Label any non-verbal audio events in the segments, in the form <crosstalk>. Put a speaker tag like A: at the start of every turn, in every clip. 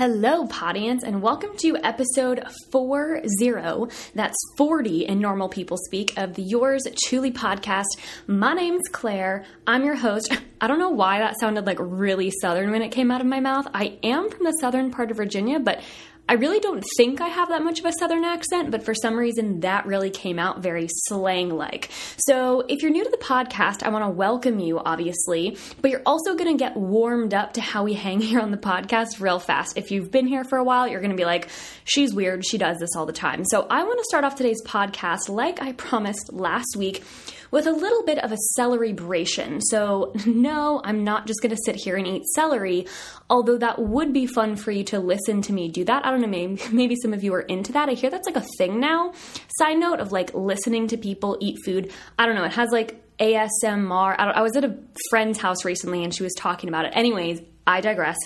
A: Hello, Podians, and welcome to episode 40. That's 40 in normal people speak of the Yours Truly podcast. My name's Claire. I'm your host. I don't know why that sounded like really southern when it came out of my mouth. I am from the southern part of Virginia, but I really don't think I have that much of a southern accent, but for some reason that really came out very slang like. So, if you're new to the podcast, I want to welcome you, obviously, but you're also going to get warmed up to how we hang here on the podcast real fast. If you've been here for a while, you're going to be like, she's weird, she does this all the time. So, I want to start off today's podcast like I promised last week with a little bit of a celebration. So, <laughs> no, I'm not just going to sit here and eat celery, although that would be fun for you to listen to me do that. I don't know, maybe, <laughs> maybe some of you are into that. I hear that's like a thing now. Side note of like listening to people eat food. I don't know, it has like ASMR. I, I was at a friend's house recently and she was talking about it. Anyways, I digress.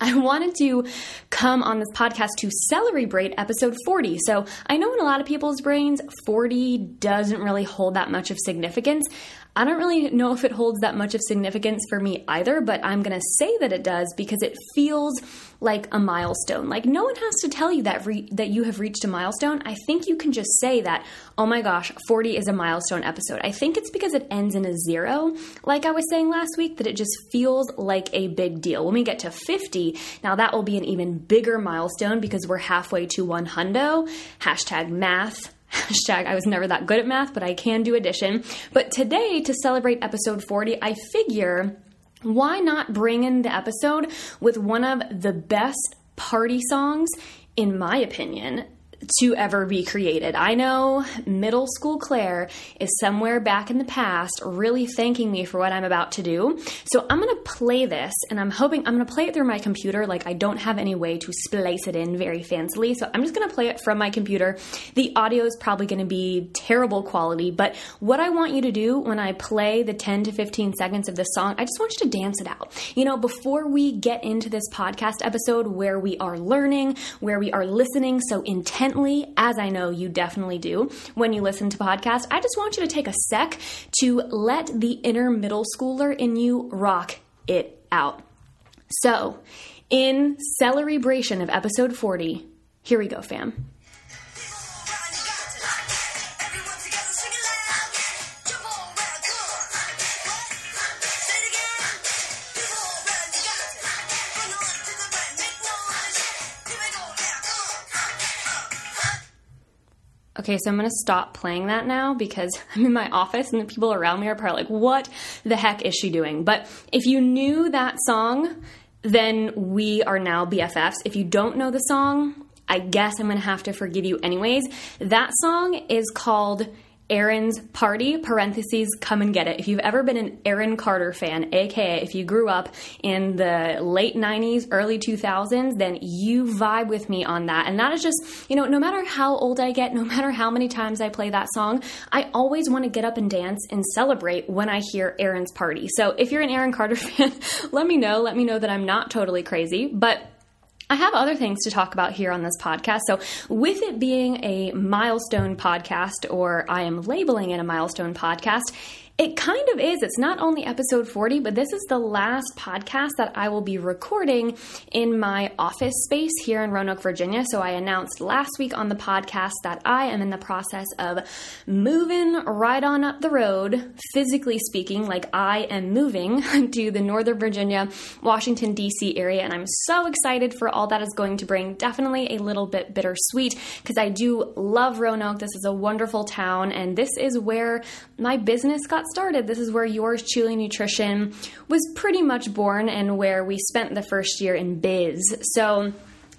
A: I wanted to come on this podcast to celebrate episode 40. So I know in a lot of people's brains, 40 doesn't really hold that much of significance. I don't really know if it holds that much of significance for me either, but I'm going to say that it does because it feels like a milestone. Like no one has to tell you that re- that you have reached a milestone. I think you can just say that, "Oh my gosh, 40 is a milestone episode." I think it's because it ends in a 0, like I was saying last week, that it just feels like a big deal. When we get to 50, now that will be an even bigger milestone because we're halfway to one hundo. Hashtag math <laughs> Hashtag I was never that good at math, but I can do addition. But today, to celebrate episode 40, I figure why not bring in the episode with one of the best party songs, in my opinion, to ever be created. I know middle school Claire is somewhere back in the past really thanking me for what I'm about to do. So I'm going to play this and I'm hoping I'm going to play it through my computer. Like I don't have any way to splice it in very fancily. So I'm just going to play it from my computer. The audio is probably going to be terrible quality, but what I want you to do when I play the 10 to 15 seconds of this song, I just want you to dance it out. You know, before we get into this podcast episode where we are learning, where we are listening so intensely as I know you definitely do when you listen to podcasts, I just want you to take a sec to let the inner middle schooler in you rock it out. So, in celebration of episode 40, here we go, fam. Okay, so I'm gonna stop playing that now because <laughs> I'm in my office and the people around me are probably like, what the heck is she doing? But if you knew that song, then we are now BFFs. If you don't know the song, I guess I'm gonna have to forgive you anyways. That song is called Aaron's Party, parentheses, come and get it. If you've ever been an Aaron Carter fan, aka if you grew up in the late 90s, early 2000s, then you vibe with me on that. And that is just, you know, no matter how old I get, no matter how many times I play that song, I always want to get up and dance and celebrate when I hear Aaron's Party. So if you're an Aaron Carter <laughs> fan, let me know. Let me know that I'm not totally crazy. But I have other things to talk about here on this podcast. So, with it being a milestone podcast, or I am labeling it a milestone podcast, it kind of is. It's not only episode 40, but this is the last podcast that I will be recording in my office space here in Roanoke, Virginia. So I announced last week on the podcast that I am in the process of moving right on up the road, physically speaking, like I am moving <laughs> to the Northern Virginia, Washington, D.C. area. And I'm so excited for all that is going to bring. Definitely a little bit bittersweet because I do love Roanoke. This is a wonderful town, and this is where my business got started, this is where Yours Truly Nutrition was pretty much born and where we spent the first year in biz. So,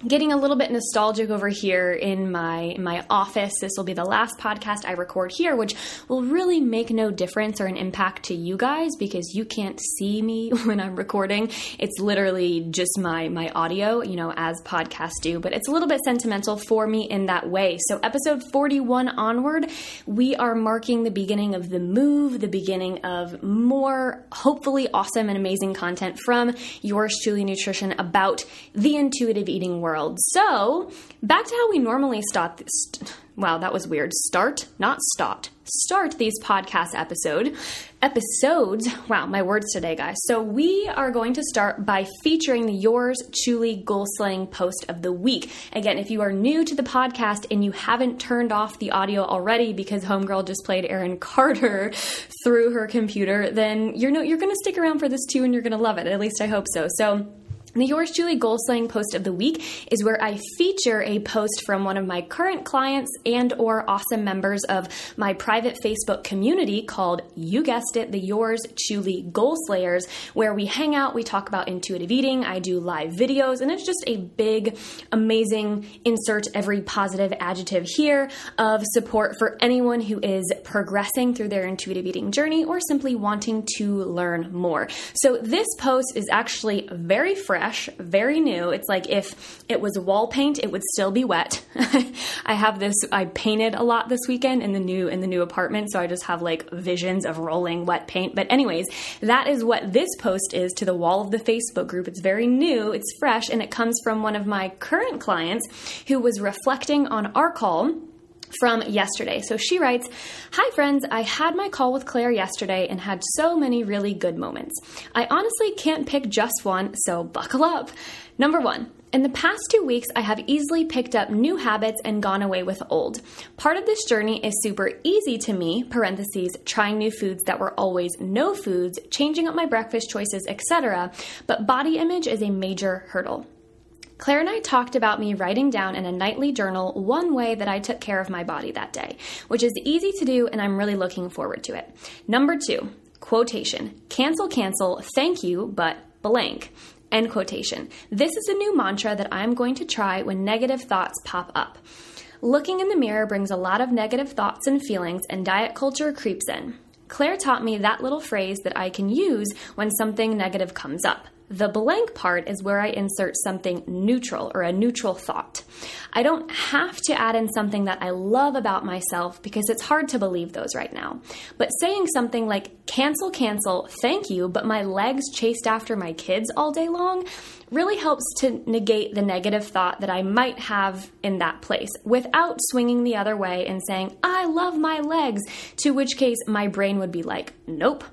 A: getting a little bit nostalgic over here in my in my office. This will be the last podcast I record here, which will really make no difference or an impact to you guys because you can't see me <laughs> when I'm recording. It's literally just my my audio, you know, as podcasts do, but it's a little bit sentimental for me in that way. So episode 41 onward, we are marking the beginning of the move, the beginning of more hopefully awesome and amazing content from yours truly nutrition about the intuitive eating world world. So, back to how we normally start this. Wow, that was weird. Start, not start. Start these podcast episode episodes. Wow, my words today, guys. So we are going to start by featuring the yours truly goal slaying post of the week. Again, if you are new to the podcast and you haven't turned off the audio already because Homegirl just played Aaron Carter through her computer, then you're no, you're going to stick around for this too, and you're going to love it. At least I hope so. So. The Yours Truly Goal Slaying post of the week is where I feature a post from one of my current clients and or awesome members of my private Facebook community called, you guessed it, the Yours Truly Goal Slayers, where we hang out, we talk about intuitive eating, I do live videos, and it's just a big, amazing insert every positive adjective here of support for anyone who is progressing through their intuitive eating journey or simply wanting to learn more. So this post is actually very fresh fresh, very new. It's like if it was wall paint, it would still be wet. <laughs> I have this I painted a lot this weekend in the new in the new apartment, so I just have like visions of rolling wet paint. But anyways, that is what this post is to the wall of the Facebook group. It's very new, it's fresh, and it comes from one of my current clients who was reflecting on our call from yesterday. So she writes Hi, friends. I had my call with Claire yesterday and had so many really good moments. I honestly can't pick just one, so buckle up. Number one, in the past two weeks, I have easily picked up new habits and gone away with old. Part of this journey is super easy to me, parentheses, trying new foods that were always no foods, changing up my breakfast choices, etc. But body image is a major hurdle. Claire and I talked about me writing down in a nightly journal one way that I took care of my body that day, which is easy to do and I'm really looking forward to it. Number two, quotation cancel, cancel, thank you, but blank. End quotation. This is a new mantra that I'm going to try when negative thoughts pop up. Looking in the mirror brings a lot of negative thoughts and feelings, and diet culture creeps in. Claire taught me that little phrase that I can use when something negative comes up. The blank part is where I insert something neutral or a neutral thought. I don't have to add in something that I love about myself because it's hard to believe those right now. But saying something like, cancel, cancel, thank you, but my legs chased after my kids all day long really helps to negate the negative thought that I might have in that place without swinging the other way and saying, I love my legs, to which case my brain would be like, nope.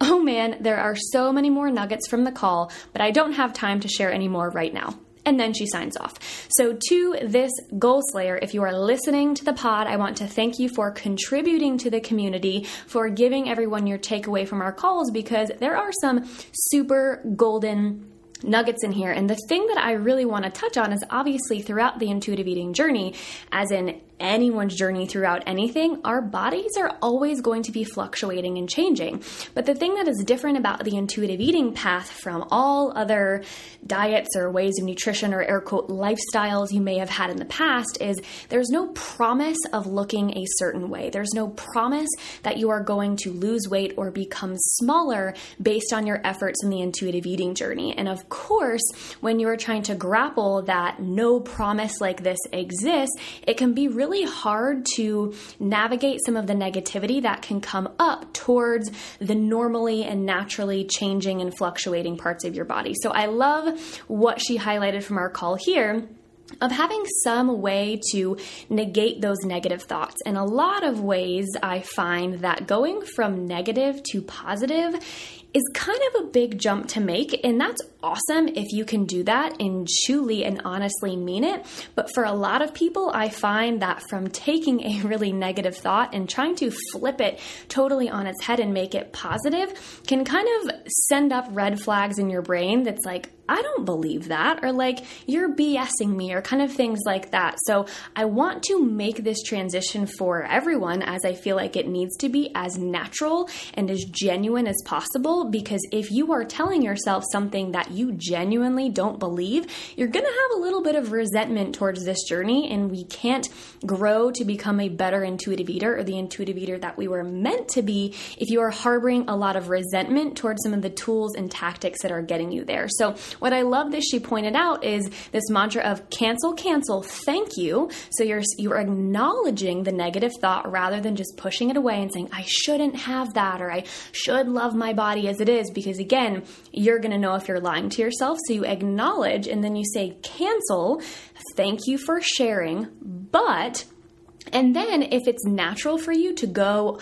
A: Oh man, there are so many more nuggets from the call, but I don't have time to share any more right now. And then she signs off. So, to this goal slayer, if you are listening to the pod, I want to thank you for contributing to the community, for giving everyone your takeaway from our calls, because there are some super golden nuggets in here. And the thing that I really want to touch on is obviously throughout the intuitive eating journey, as in anyone's journey throughout anything, our bodies are always going to be fluctuating and changing. But the thing that is different about the intuitive eating path from all other diets or ways of nutrition or air quote lifestyles you may have had in the past is there's no promise of looking a certain way. There's no promise that you are going to lose weight or become smaller based on your efforts in the intuitive eating journey. And of course, when you are trying to grapple that no promise like this exists, it can be really really hard to navigate some of the negativity that can come up towards the normally and naturally changing and fluctuating parts of your body. So I love what she highlighted from our call here of having some way to negate those negative thoughts. In a lot of ways, I find that going from negative to positive is kind of a big jump to make, and that's awesome if you can do that and truly and honestly mean it. But for a lot of people, I find that from taking a really negative thought and trying to flip it totally on its head and make it positive can kind of send up red flags in your brain that's like, I don't believe that, or like, you're BSing me, or kind of things like that. So, I want to make this transition for everyone as I feel like it needs to be as natural and as genuine as possible. Because if you are telling yourself something that you genuinely don't believe, you're gonna have a little bit of resentment towards this journey, and we can't grow to become a better intuitive eater or the intuitive eater that we were meant to be if you are harboring a lot of resentment towards some of the tools and tactics that are getting you there. So, what I love that she pointed out is this mantra of cancel, cancel, thank you. So you're you're acknowledging the negative thought rather than just pushing it away and saying I shouldn't have that or I should love my body as it is because again, you're going to know if you're lying to yourself. So you acknowledge and then you say cancel, thank you for sharing, but and then if it's natural for you to go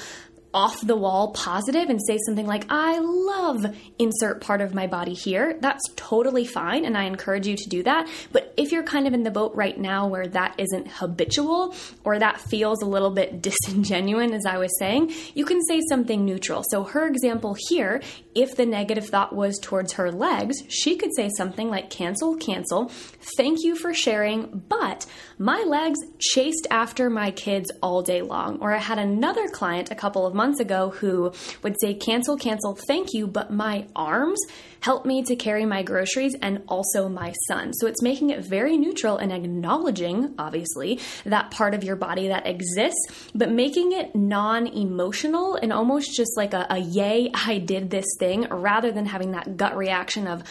A: off the wall positive and say something like, I love insert part of my body here, that's totally fine. And I encourage you to do that. But if you're kind of in the boat right now where that isn't habitual or that feels a little bit <laughs> disingenuous, as I was saying, you can say something neutral. So her example here, if the negative thought was towards her legs, she could say something like, cancel, cancel. Thank you for sharing, but my legs chased after my kids all day long. Or I had another client a couple of months months ago who would say, cancel, cancel, thank you, but my arms help me to carry my groceries and also my son. So it's making it very neutral and acknowledging, obviously, that part of your body that exists, but making it non emotional and almost just like a, a yay, I did this thing, rather than having that gut reaction of,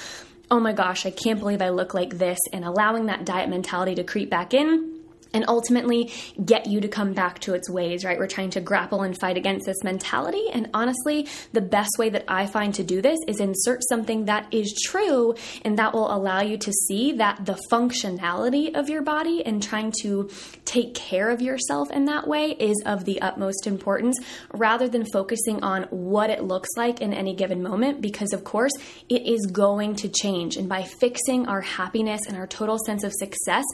A: oh my gosh, I can't believe I look like this, and allowing that diet mentality to creep back in and ultimately get you to come back to its ways, right? We're trying to grapple and fight against this mentality. And honestly, the best way that I find to do this is insert something that is true and that will allow you to see that the functionality of your body and trying to take care of yourself in that way is of the utmost importance rather than focusing on what it looks like in any given moment because, of course, it is going to change. And by fixing our happiness and our total sense of success,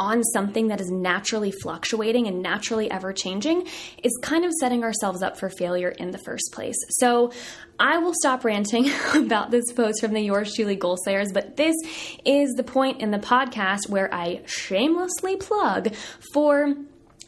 A: on something that is naturally fluctuating and naturally ever changing is kind of setting ourselves up for failure in the first place. So I will stop ranting <laughs> about this post from the Yours Truly Goal Slayers, but this is the point in the podcast where I shamelessly plug for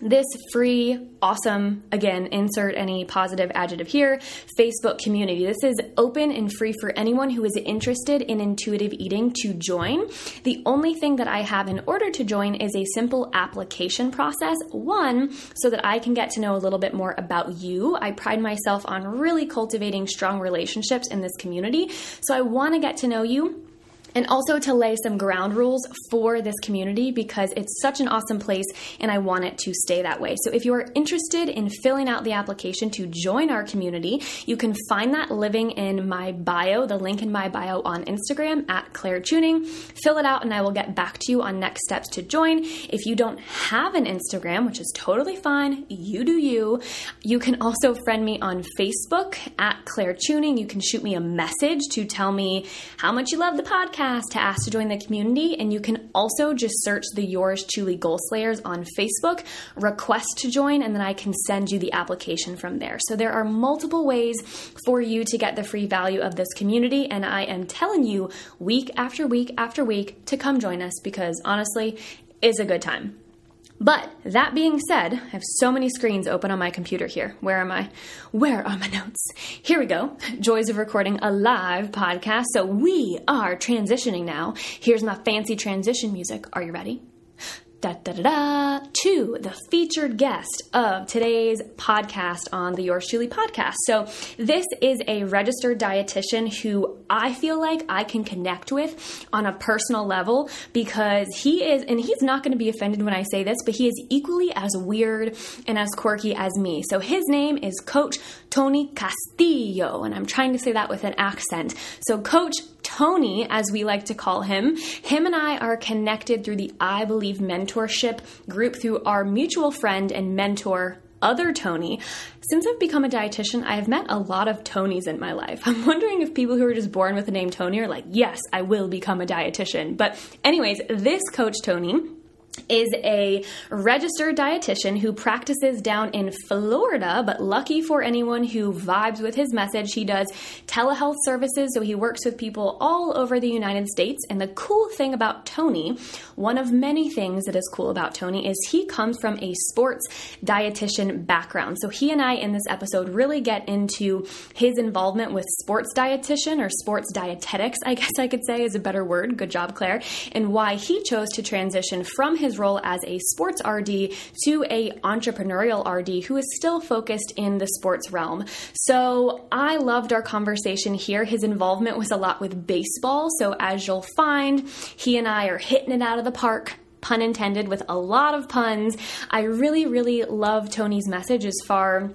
A: this free, awesome, again, insert any positive adjective here, Facebook community. This is open and free for anyone who is interested in intuitive eating to join. The only thing that I have in order to join is a simple application process. One, so that I can get to know a little bit more about you. I pride myself on really cultivating strong relationships in this community. So I want to get to know you and also to lay some ground rules for this community because it's such an awesome place and I want it to stay that way. So if you are interested in filling out the application to join our community, you can find that living in my bio, the link in my bio on Instagram at Claire Tuning. Fill it out and I will get back to you on next steps to join. If you don't have an Instagram, which is totally fine, you do you, you can also friend me on Facebook at Claire Tuning. You can shoot me a message to tell me how much you love the podcast podcast to ask to join the community, and you can also just search the Yours Truly Goal Slayers on Facebook, request to join, and then I can send you the application from there. So there are multiple ways for you to get the free value of this community, and I am telling you week after week after week to come join us because honestly, it's a good time. But that being said, I have so many screens open on my computer here. Where am I? Where are my notes? Here we go. Joys of recording a live podcast. So we are transitioning now. Here's my fancy transition music. Are you ready? Da, da, da, da, to the featured guest of today's podcast on the Yours Truly podcast. So, this is a registered dietitian who I feel like I can connect with on a personal level because he is, and he's not going to be offended when I say this, but he is equally as weird and as quirky as me. So, his name is Coach Tony Castillo, and I'm trying to say that with an accent. So, Coach Tony, as we like to call him, him and I are connected through the I Believe mentorship group through our mutual friend and mentor, other Tony. Since I've become a dietitian, I have met a lot of Tonys in my life. <laughs> I'm wondering if people who are just born with the name Tony are like, yes, I will become a dietitian. But, anyways, this coach Tony is a registered dietitian who practices down in Florida, but lucky for anyone who vibes with his message, he does telehealth services. So he works with people all over the United States. And the cool thing about Tony, one of many things that is cool about Tony, is he comes from a sports dietitian background. So he and I in this episode really get into his involvement with sports dietitian or sports dietetics, I guess I could say is a better word. Good job, Claire. And why he chose to transition from his role as a sports RD to a entrepreneurial RD who is still focused in the sports realm. So I loved our conversation here. His involvement was a lot with baseball. So as you'll find, he and I are hitting it out of the park pun intended, with a lot of puns. I really, really love Tony's message as far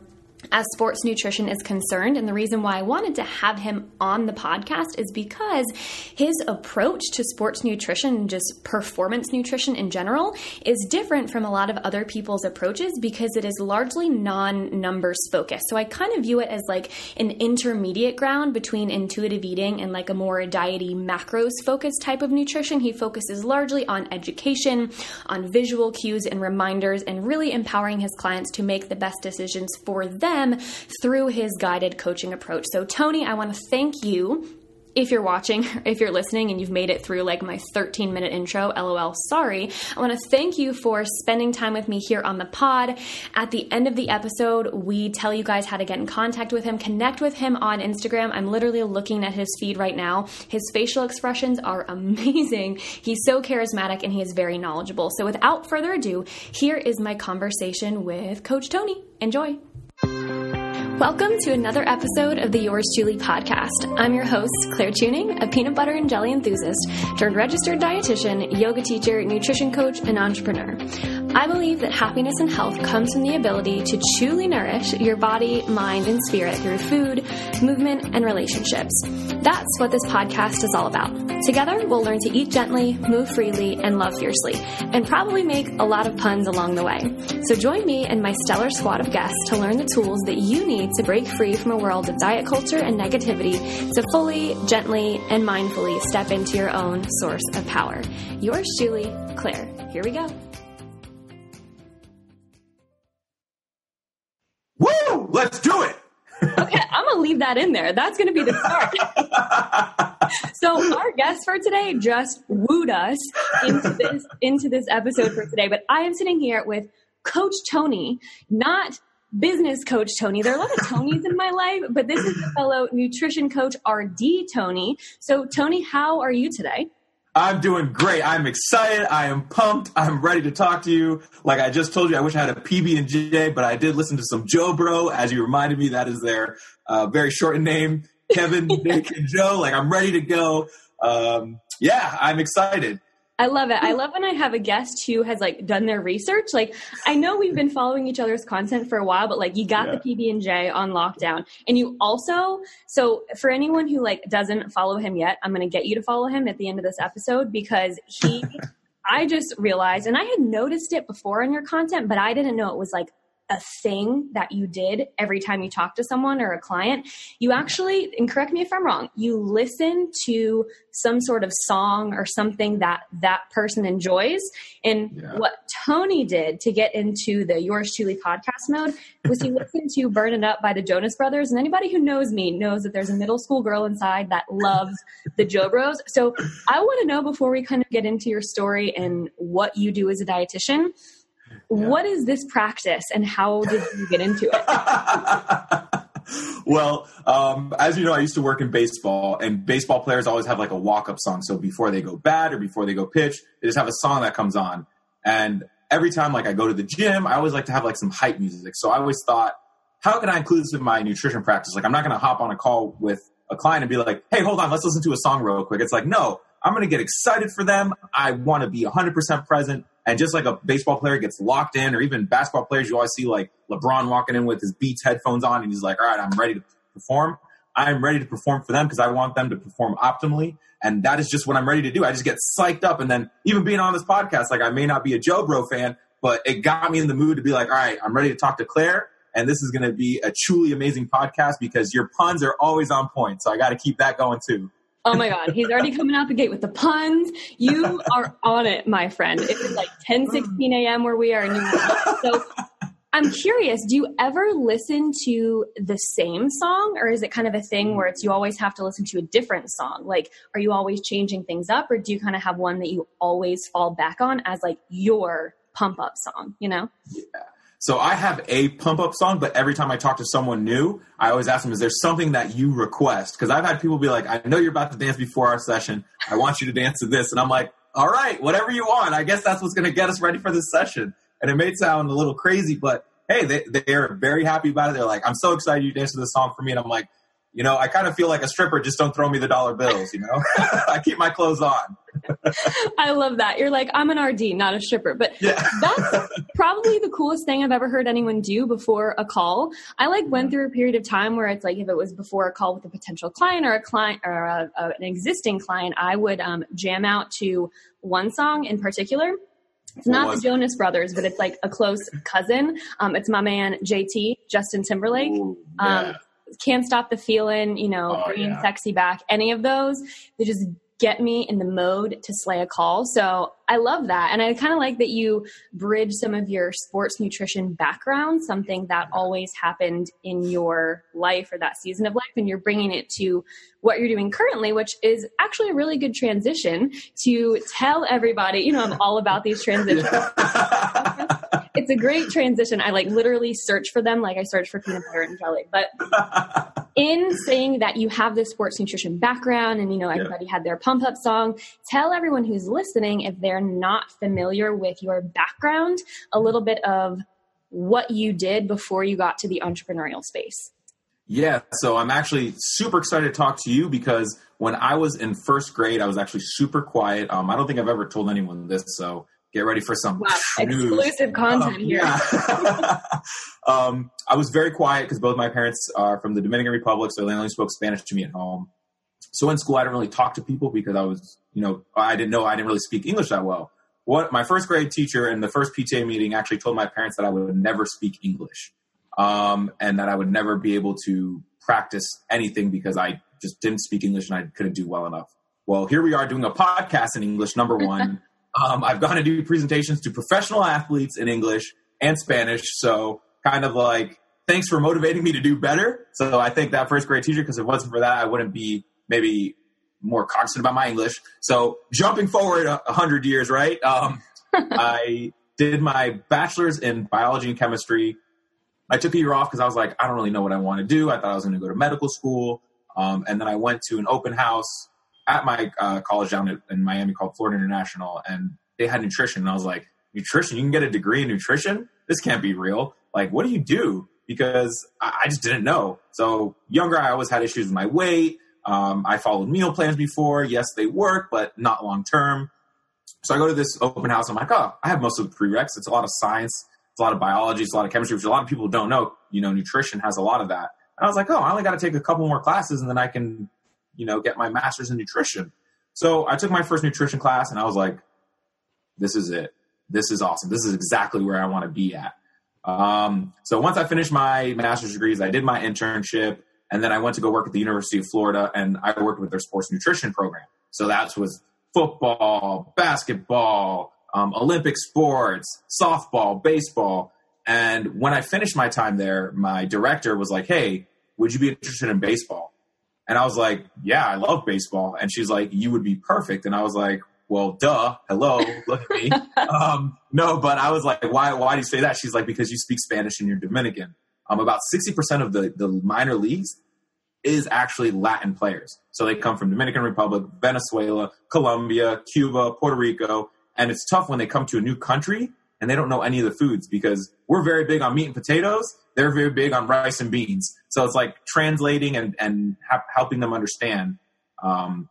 A: as sports nutrition is concerned. And the reason why I wanted to have him on the podcast is because his approach to sports nutrition just performance nutrition in general is different from a lot of other people's approaches because it is largely non numbers focused. So I kind of view it as like an intermediate ground between intuitive eating and like a more diety macros focused type of nutrition. He focuses largely on education, on visual cues and reminders, and really empowering his clients to make the best decisions for them them through his guided coaching approach. So, Tony, I want to thank you if you're watching, <laughs> if you're listening and you've made it through like my 13 minute intro, lol, sorry. I want to thank you for spending time with me here on the pod. At the end of the episode, we tell you guys how to get in contact with him, connect with him on Instagram. I'm literally looking at his feed right now. His facial expressions are <laughs> amazing. He's so charismatic and he is very knowledgeable. So without further ado, here is my conversation with Coach Tony. Enjoy. Thank <laughs> you. Welcome to another episode of the Yours Truly podcast. I'm your host, Claire Tuning, a peanut butter and jelly enthusiast, turned registered dietitian, yoga teacher, nutrition coach, and entrepreneur. I believe that happiness and health comes from the ability to truly nourish your body, mind, and spirit through food, movement, and relationships. That's what this podcast is all about. Together, we'll learn to eat gently, move freely, and love fiercely, and probably make a lot of puns along the way. So join me and my stellar squad of guests to learn the tools that you need to break free from a world of diet culture and negativity to fully, gently, and mindfully step into your own source of power. Yours truly, Claire. Here we go.
B: Woo! Let's do it.
A: okay, I'm gonna leave that in there. That's gonna be the start. <laughs> so our guest for today just wooed us into this into this episode for today. But I am sitting here with Coach Tony, not business coach Tony. There are a lot of Tonys in my life, but this is the fellow nutrition coach RD Tony. So Tony, how are you today?
B: I'm doing great. I'm excited. I am pumped. I'm ready to talk to you. Like I just told you, I wish I had a PB and J, but I did listen to some Joe Bro, as you reminded me. That is their uh, very shortened name, Kevin, Nick, and Joe. Like I'm ready to go. Um, yeah, I'm excited.
A: I love it. I love when I have a guest who has like done their research. Like I know we've been following each other's content for a while, but like you got yeah. the PB and J on lockdown, and you also. So for anyone who like doesn't follow him yet, I'm going to get you to follow him at the end of this episode because he. <laughs> I just realized, and I had noticed it before in your content, but I didn't know it was like a thing that you did every time you talk to someone or a client. You actually, and correct me if I'm wrong, you listen to some sort of song or something that that person enjoys. And yeah. what Tony did to get into the Yours Truly podcast mode was he listened to Burnin' Up by the Jonas Brothers. And anybody who knows me knows that there's a middle school girl inside that loves the Joe Bros. So I want to know before we kind of get into your story and what you do as a dietitian. What is this practice and how did you get into it? <laughs>
B: well, um, as you know, I used to work in baseball, and baseball players always have like a walk up song. So before they go bat or before they go pitch, they just have a song that comes on. And every time like I go to the gym, I always like to have like some hype music. So I always thought, how can I include this in my nutrition practice? Like I'm not going to hop on a call with a client and be like, hey, hold on, let's listen to a song real quick. It's like, no, I'm going to get excited for them. I want to be 100% present. And just like a baseball player gets locked in, or even basketball players, you always see like LeBron walking in with his Beats headphones on, and he's like, "All right, I'm ready to perform. I'm ready to perform for them because I want them to perform optimally." And that is just what I'm ready to do. I just get psyched up, and then even being on this podcast, like I may not be a Joe Bro fan, but it got me in the mood to be like, "All right, I'm ready to talk to Claire." And this is going to be a truly amazing podcast because your puns are always on point. So I got to keep that going too.
A: Oh my God, he's already coming out the gate with the puns. You <laughs> are on it, my friend. It is like 10 16 a.m. where we are. And so I'm curious, do you ever listen to the same song or is it kind of a thing where it's you always have to listen to a different song? Like, are you always changing things up or do you kind of have one that you always fall back on as like your pump up song, you know?
B: Yeah. So I have a pump up song, but every time I talk to someone new, I always ask them, is there something that you request? Because I've had people be like, I know you're about to dance before our session. I want you to dance to this. And I'm like, all right, whatever you want. I guess that's what's going to get us ready for this session. And it may sound a little crazy, but hey, they, they're very happy about it. They're like, I'm so excited you danced to this song for me. And I'm like, you know, I kind of feel like a stripper. Just don't throw me the dollar bills. You know, <laughs> I keep my clothes on. <laughs>
A: I love that. You're like, I'm an RD, not a stripper. But yeah. <laughs> that's probably the coolest thing I've ever heard anyone do before a call. I like went through a period of time where it's like if it was before a call with a potential client or a client or a, a, an existing client, I would um, jam out to one song in particular. It's not the Jonas Brothers, but it's like a close cousin. Um, it's my man JT, Justin Timberlake. Ooh, yeah. um, can't Stop the Feeling, you know, oh, Bringing yeah. Sexy Back, any of those, they just get me in the mode to slay a call. So I love that. And I kind of like that you bridge some of your sports nutrition background, something that always happened in your life or that season of life, and you're bringing it to what you're doing currently, which is actually a really good transition to tell everybody, you know, I'm all about these <laughs> transitions. <laughs> it's a great transition. I like literally search for them like I search for peanut butter and jelly. But <laughs> in saying that you have this sports nutrition background and you know everybody yeah. had their pump up song, tell everyone who's listening if they're not familiar with your background, a little bit of what you did before you got to the entrepreneurial space.
B: Yeah, so I'm actually super excited to talk to you because when I was in first grade, I was actually super quiet. Um, I don't think I've ever told anyone this, so get ready for some wow, <laughs>
A: exclusive content um, here.
B: Yeah. <laughs> <laughs> um, I was very quiet because both my parents are from the Dominican Republic, so they only spoke Spanish to me at home. So in school, I didn't really talk to people because I was, you know, I didn't know I didn't really speak English that well. What my first grade teacher in the first PTA meeting actually told my parents that I would never speak English, um, and that I would never be able to practice anything because I just didn't speak English and I couldn't do well enough. Well, here we are doing a podcast in English, number one. Um, I've gone to do presentations to professional athletes in English and Spanish. So kind of like, thanks for motivating me to do better. So I think that first grade teacher, because if it wasn't for that, I wouldn't be maybe more cognizant about my English. So jumping forward a, hundred years, right? Um, <laughs> I did my bachelor's in biology and chemistry. I took a year off because I was like, I don't really know what I want to do. I thought I was going to go to medical school. Um, and then I went to an open house at my uh, college down in Miami called Florida International, and they had nutrition. And I was like, nutrition? You can get a degree in nutrition? This can't be real. Like, what do you do? Because I, I just didn't know. So younger, I always had issues with my weight. Um, I followed meal plans before. Yes, they work, but not long term. So I go to this open house. I'm like, oh, I have most of the prereqs. It's a lot of science. It's a lot of biology. It's a lot of chemistry, which a lot of people don't know. You know, nutrition has a lot of that. And I was like, oh, I only got to take a couple more classes and then I can you know, get my master's in nutrition. So I took my first nutrition class and I was like, this is it. This is awesome. This is exactly where I want to be at. Um, so once I finished my master's degrees, I did my internship and then I went to go work at the University of Florida and I worked with their sports nutrition program. So that was football, basketball, um, Olympic sports, softball, baseball. And when I finished my time there, my director was like, Hey, would you be interested in baseball? And I was like, yeah, I love baseball. And she's like, you would be perfect. And I was like, well, duh, hello, look at me. <laughs> um, no, but I was like, why, why do you say that? She's like, because you speak Spanish and you're Dominican. Um, about 60% of the, the minor leagues is actually Latin players. So they come from Dominican Republic, Venezuela, Colombia, Cuba, Puerto Rico. And it's tough when they come to a new country and they don't know any of the foods because we're very big on meat and potatoes. They're very big on rice and beans. So it's like translating and, and ha- helping them understand um,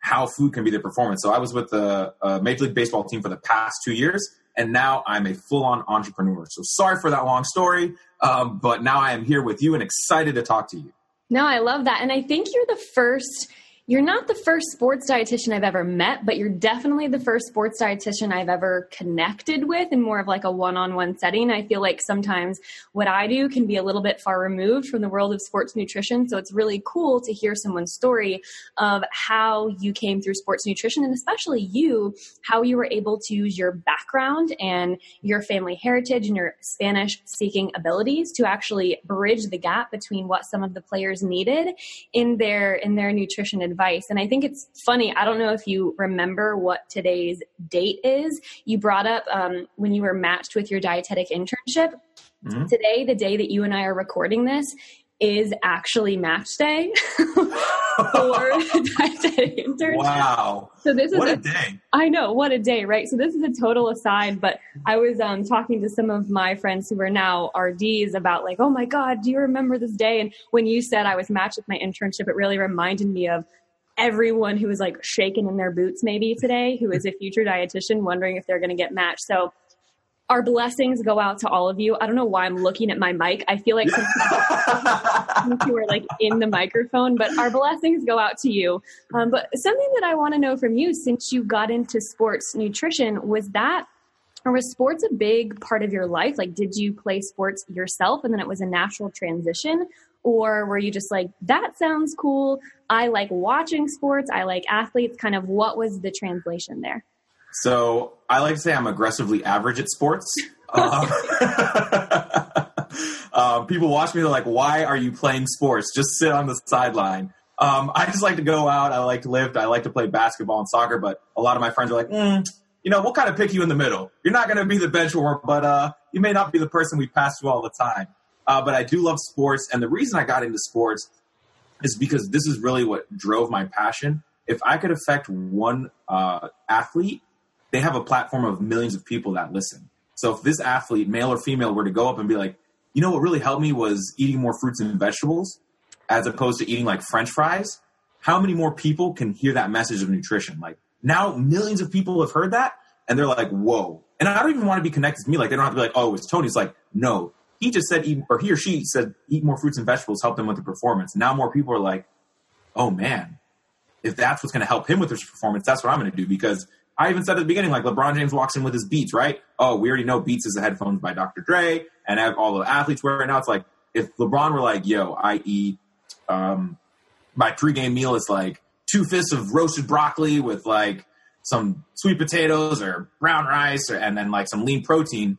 B: how food can be their performance. So I was with the uh, Major League Baseball team for the past two years, and now I'm a full on entrepreneur. So sorry for that long story, um, but now I am here with you and excited to talk to you.
A: No, I love that. And I think you're the first you're not the first sports dietitian I've ever met, but you're definitely the first sports dietitian I've ever connected with in more of like a one-on-one setting. I feel like sometimes what I do can be a little bit far removed from the world of sports nutrition. So it's really cool to hear someone's story of how you came through sports nutrition and especially you, how you were able to use your background and your family heritage and your Spanish speaking abilities to actually bridge the gap between what some of the players needed in their in their nutrition advice advice. And I think it's funny. I don't know if you remember what today's date is. You brought up um, when you were matched with your dietetic internship. Mm-hmm. Today, the day that you and I are recording this, is actually match day <laughs> for <laughs> dietetic interns.
B: Wow.
A: So this is
B: what a,
A: a
B: day.
A: I know, what a day, right? So this is a total aside, but I was um, talking to some of my friends who are now RDs about like, oh my God, do you remember this day? And when you said I was matched with my internship, it really reminded me of everyone who was like shaking in their boots maybe today, who is a future dietitian wondering if they're going to get matched. So our blessings go out to all of you. I don't know why I'm looking at my mic. I feel like you <laughs> are like in the microphone, but our blessings go out to you. Um, but something that I want to know from you, since you got into sports nutrition, was that or was sports a big part of your life? Like, did you play sports yourself, and then it was a natural transition, or were you just like, that sounds cool? I like watching sports. I like athletes. Kind of, what was the translation there?
B: So I like to say I'm aggressively average at sports. <laughs> Um, <laughs> um, people watch me, they're like, why are you playing sports? Just sit on the sideline. Um, I just like to go out. I like to lift. I like to play basketball and soccer, but a lot of my friends are like, mm, you know, we'll kind of pick you in the middle. You're not going to be the bench warmer, but uh, you may not be the person we pass to all the time. Uh, but I do love sports. And the reason I got into sports is because this is really what drove my passion. If I could affect one uh, athlete, they have a platform of millions of people that listen. So if this athlete, male or female, were to go up and be like, you know what really helped me was eating more fruits and vegetables as opposed to eating like french fries, how many more people can hear that message of nutrition? Like now millions of people have heard that and they're like, whoa. And I don't even want to be connected to me. Like they don't have to be like, oh, it's Tony. It's like, no, he just said eat, or he or she said eat more fruits and vegetables, help them with the performance. Now more people are like, oh man, if that's what's going to help him with his performance, that's what I'm going to do because I even said at the beginning, like LeBron James walks in with his Beats, right? Oh, we already know Beats is the headphones by Dr. Dre, and all the athletes wear now. It's like if LeBron were like, "Yo, I eat um, my pregame meal is like two fists of roasted broccoli with like some sweet potatoes or brown rice, or, and then like some lean protein,"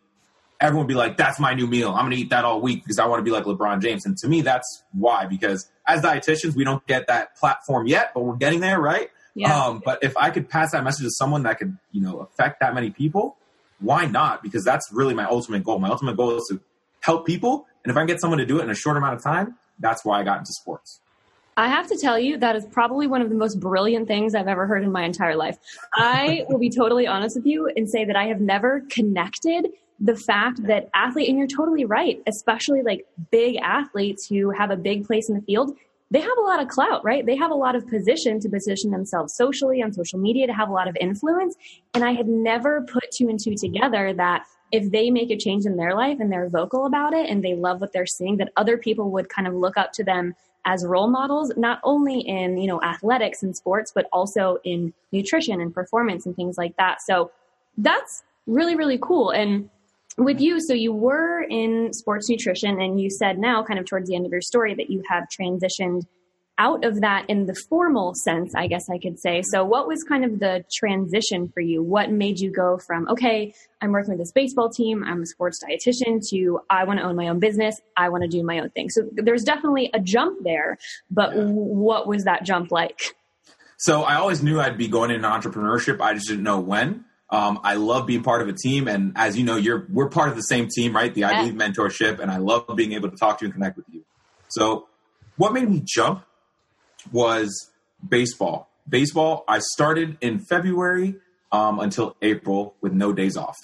B: everyone would be like, "That's my new meal. I'm gonna eat that all week because I want to be like LeBron James." And to me, that's why because as dietitians, we don't get that platform yet, but we're getting there, right?
A: Yeah.
B: Um, but if I could pass that message to someone that could, you know, affect that many people, why not? Because that's really my ultimate goal. My ultimate goal is to help people. And if I can get someone to do it in a short amount of time, that's why I got into sports.
A: I have to tell you, that is probably one of the most brilliant things I've ever heard in my entire life. I will be totally honest with you and say that I have never connected the fact that athlete, and you're totally right, especially like big athletes who have a big place in the field, they have a lot of clout, right? They have a lot of position to position themselves socially on social media to have a lot of influence. And I had never put two and two together that if they make a change in their life and they're vocal about it and they love what they're seeing, that other people would kind of look up to them as role models, not only in, you know, athletics and sports, but also in nutrition and performance and things like that. So that's really, really cool. And with you, so you were in sports nutrition, and you said now, kind of towards the end of your story, that you have transitioned out of that in the formal sense, I guess I could say. So, what was kind of the transition for you? What made you go from, okay, I'm working with this baseball team, I'm a sports dietitian, to I want to own my own business, I want to do my own thing? So, there's definitely a jump there, but yeah. what was that jump like?
B: So, I always knew I'd be going into entrepreneurship, I just didn't know when. Um, I love being part of a team, and as you know, you're we're part of the same team, right? The I Believe mentorship, and I love being able to talk to you and connect with you. So, what made me jump was baseball. Baseball. I started in February um, until April with no days off.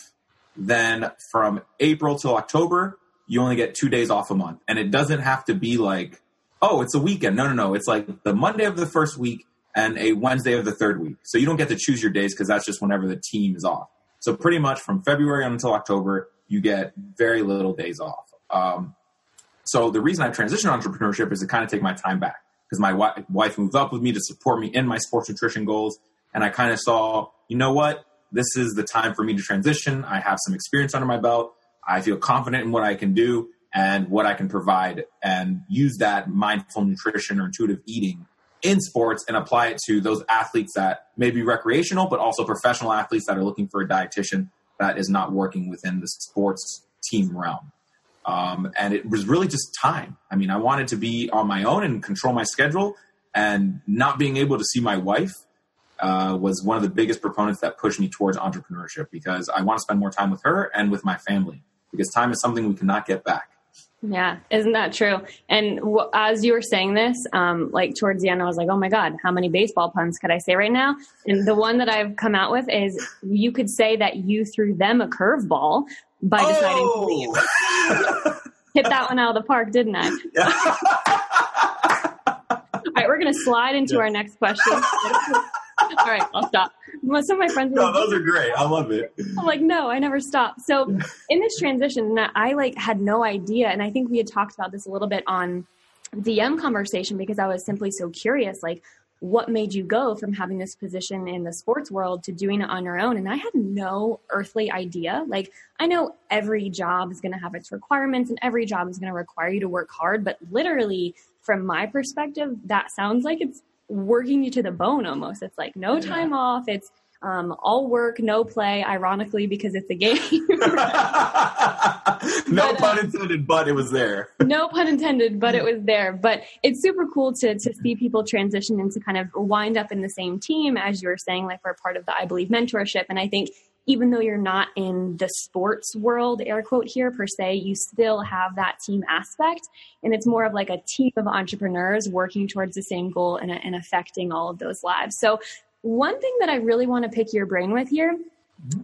B: Then from April till October, you only get two days off a month, and it doesn't have to be like, oh, it's a weekend. No, no, no. It's like the Monday of the first week and a Wednesday of the third week. So you don't get to choose your days because that's just whenever the team is off. So pretty much from February until October, you get very little days off. Um, so the reason I transitioned to entrepreneurship is to kind of take my time back because my wife moved up with me to support me in my sports nutrition goals. And I kind of saw, you know what? This is the time for me to transition. I have some experience under my belt. I feel confident in what I can do and what I can provide and use that mindful nutrition or intuitive eating in sports and apply it to those athletes that may be recreational, but also professional athletes that are looking for a dietitian that is not working within the sports team realm. Um, and it was really just time. I mean, I wanted to be on my own and control my schedule, and not being able to see my wife uh, was one of the biggest proponents that pushed me towards entrepreneurship because I want to spend more time with her and with my family because time is something we cannot get back.
A: Yeah, isn't that true? And w- as you were saying this, um, like towards the end, I was like, oh my God, how many baseball puns could I say right now? And the one that I've come out with is you could say that you threw them a curveball by deciding to leave.
B: Oh! <laughs>
A: Hit that one out of the park, didn't I? All right, we're going to slide into
B: Yeah.
A: our next question. <laughs> All right, I'll stop. Most of my friends are
B: no,
A: like,
B: those are great. I love it.
A: I'm like, no, I never stop. So in this transition, I like had no idea, and I think we had talked about this a little bit on DM conversation because I was simply so curious, like, what made you go from having this position in the sports world to doing it on your own? And I had no earthly idea. Like, I know every job is going to have its requirements, and every job is going to require you to work hard, but literally, from my perspective, that sounds like it's working you to the bone almost. It's like no time off. It's um, all work, no play, ironically, because it's a game. <laughs> <laughs>
B: no
A: But, uh,
B: pun intended, but it was there. <laughs>
A: no pun intended, but it was there. But it's super cool to, to see people transition and to kind of wind up in the same team, as you were saying, like we're part of the I Believe mentorship. And I think even though you're not in the sports world, air quote here per se, you still have that team aspect. And it's more of like a team of entrepreneurs working towards the same goal and, and affecting all of those lives. So one thing that I really want to pick your brain with here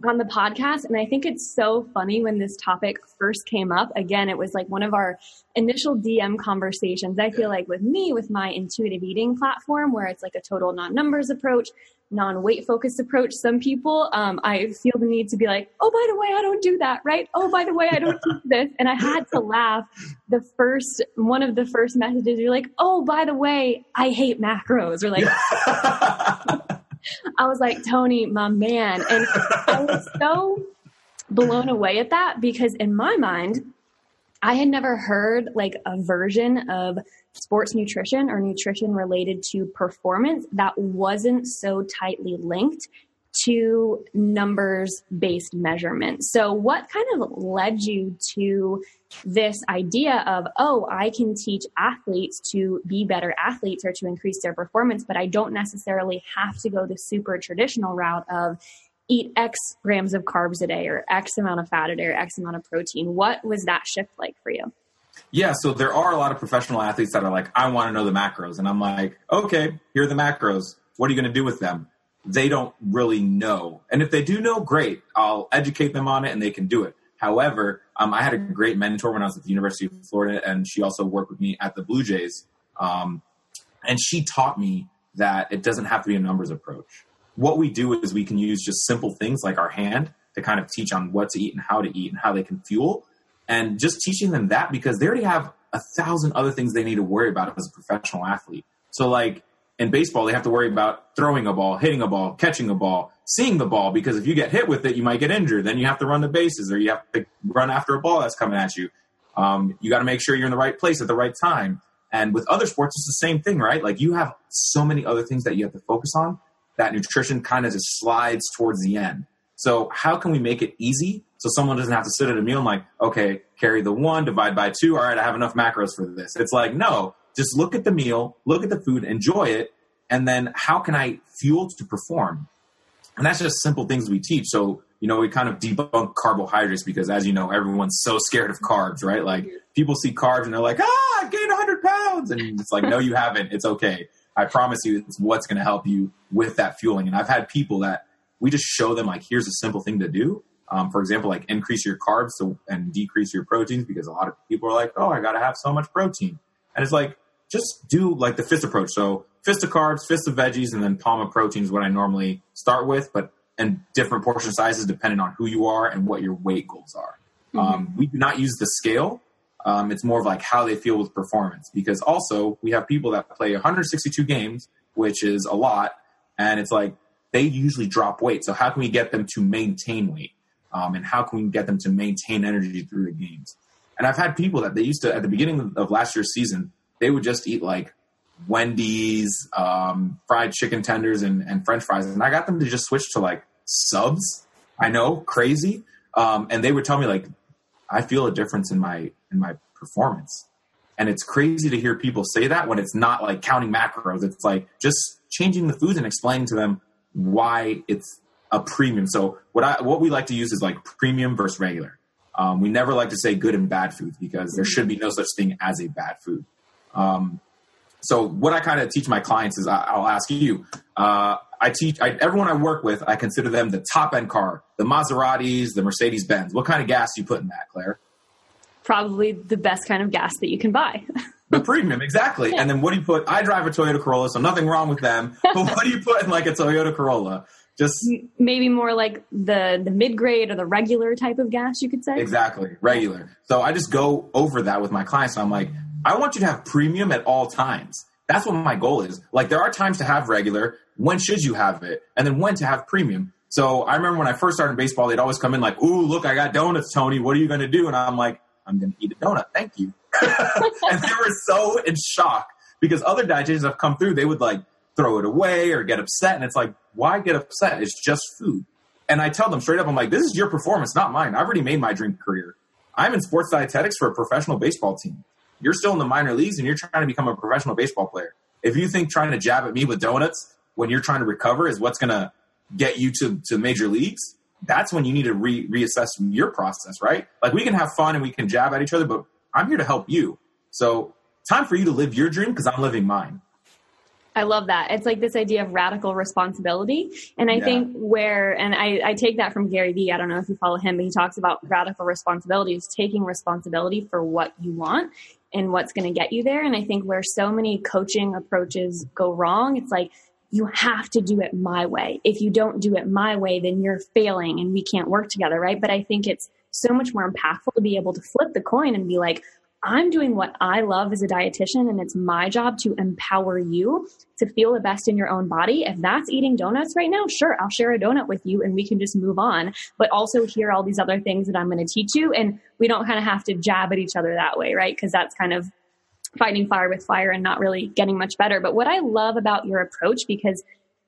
A: on the podcast, and I think it's so funny when this topic first came up. Again, it was like one of our initial DM conversations. I feel like with me, with my intuitive eating platform, where it's like a total non numbers approach, non weight focused approach, some people, um, I feel the need to be like, oh, by the way, I don't do that, right? Oh, by the way, I don't do this. And I had to laugh. The first, one of the first messages, you're like, oh, by the way, I hate macros, or like, <laughs> <laughs> I was like, Tony, my man. And I was so blown away at that because in my mind, I had never heard like a version of sports nutrition or nutrition related to performance that wasn't so tightly linked to numbers based measurement. So, what kind of led you to this idea of, oh, I can teach athletes to be better athletes or to increase their performance, but I don't necessarily have to go the super traditional route of eat X grams of carbs a day or X amount of fat a day or X amount of protein? What was that shift like for you?
B: Yeah, so there are a lot of professional athletes that are like, I want to know the macros. And I'm like, okay, here are the macros. What are you going to do with them? They don't really know. And if they do know, great. I'll educate them on it and they can do it. However, um, I had a great mentor when I was at the University of Florida, and she also worked with me at the Blue Jays. Um, and she taught me that it doesn't have to be a numbers approach. What we do is we can use just simple things like our hand to kind of teach on what to eat and how to eat and how they can fuel and just teaching them that because they already have a thousand other things they need to worry about as a professional athlete. So, like in baseball, they have to worry about throwing a ball, hitting a ball, catching a ball, seeing the ball because if you get hit with it, you might get injured. Then you have to run the bases or you have to run after a ball that's coming at you. Um, you got to make sure you're in the right place at the right time. And with other sports, it's the same thing, right? Like you have so many other things that you have to focus on that nutrition kind of just slides towards the end. So how can we make it easy so someone doesn't have to sit at a meal and like, okay, carry the one, divide by two. All right, I have enough macros for this. It's like, no, just look at the meal, look at the food, enjoy it, and then how can I fuel to perform? And that's just simple things we teach. So, you know, we kind of debunk carbohydrates because as you know, everyone's so scared of carbs, right? Like people see carbs and they're like, ah, I gained 100 pounds. And it's like, no, you haven't. It's okay. I promise you, it's what's going to help you with that fueling. And I've had people that we just show them like, here's a simple thing to do. Um, for example, like increase your carbs so, and decrease your proteins because a lot of people are like, oh, I got to have so much protein. And it's like, just do like the fist approach. So fist of carbs, fist of veggies, and then palm of protein is what I normally start with, but and different portion sizes depending on who you are and what your weight goals are. Um, we do not use the scale. Um, it's more of like how they feel with performance because also we have people that play 162 games, which is a lot, and it's like they usually drop weight. So how can we get them to maintain weight? Um, and how can we get them to maintain energy through the games? And I've had people that they used to at the beginning of last year's season, they would just eat like Wendy's, um, fried chicken tenders, and, and French fries, and I got them to just switch to like subs. I know, crazy, um, and they would tell me like, I feel a difference in my in my performance, and it's crazy to hear people say that when it's not like counting macros. It's like just changing the foods and explaining to them why it's a premium. So what I what we like to use is like premium versus regular. Um, we never like to say good and bad foods because there should be no such thing as a bad food. Um, so what I kind of teach my clients is I, will ask you. Uh, I teach I, everyone I work with. I consider them the top end car, the Maseratis, the Mercedes Benz. What kind of gas do you put in that, Claire?
A: Probably the best kind of gas that you can buy. <laughs>
B: the premium, exactly. Yeah. And then what do you put? I drive a Toyota Corolla, so nothing wrong with them. <laughs> But what do you put in like a Toyota Corolla? Just
A: maybe more like the the mid grade or the regular type of gas, you could say.
B: Exactly, regular. So I just go over that with my clients, and I'm like, I want you to have premium at all times. That's what my goal is. Like there are times to have regular. When should you have it? And then when to have premium. So I remember when I first started baseball, they'd always come in like, "Ooh, look, I got donuts, Tony. What are you going to do?" And I'm like, "I'm going to eat a donut. Thank you." <laughs> and they were so in shock because other dietitians have come through. They would like throw it away or get upset, and it's like, why get upset? It's just food. And I tell them straight up, I'm like, this is your performance, not mine. I've already made my dream career. I'm in sports dietetics for a professional baseball team. You're still in the minor leagues and you're trying to become a professional baseball player. If you think trying to jab at me with donuts when you're trying to recover is what's going to get you to, to major leagues, that's when you need to re- reassess your process, right? Like we can have fun and we can jab at each other, but I'm here to help you. So time for you to live your dream because I'm living mine.
A: I love that. It's like this idea of radical responsibility. And I yeah. think where, and I, I, take that from Gary Vee. I don't know if you follow him, but he talks about radical responsibility is taking responsibility for what you want and what's going to get you there. And I think where so many coaching approaches go wrong, it's like, you have to do it my way. If you don't do it my way, then you're failing and we can't work together, right? But I think it's so much more impactful to be able to flip the coin and be like, I'm doing what I love as a dietitian, and it's my job to empower you to feel the best in your own body. If that's eating donuts right now, sure, I'll share a donut with you and we can just move on. But also hear all these other things that I'm going to teach you. And we don't kind of have to jab at each other that way, right? Because that's kind of fighting fire with fire and not really getting much better. But what I love about your approach, because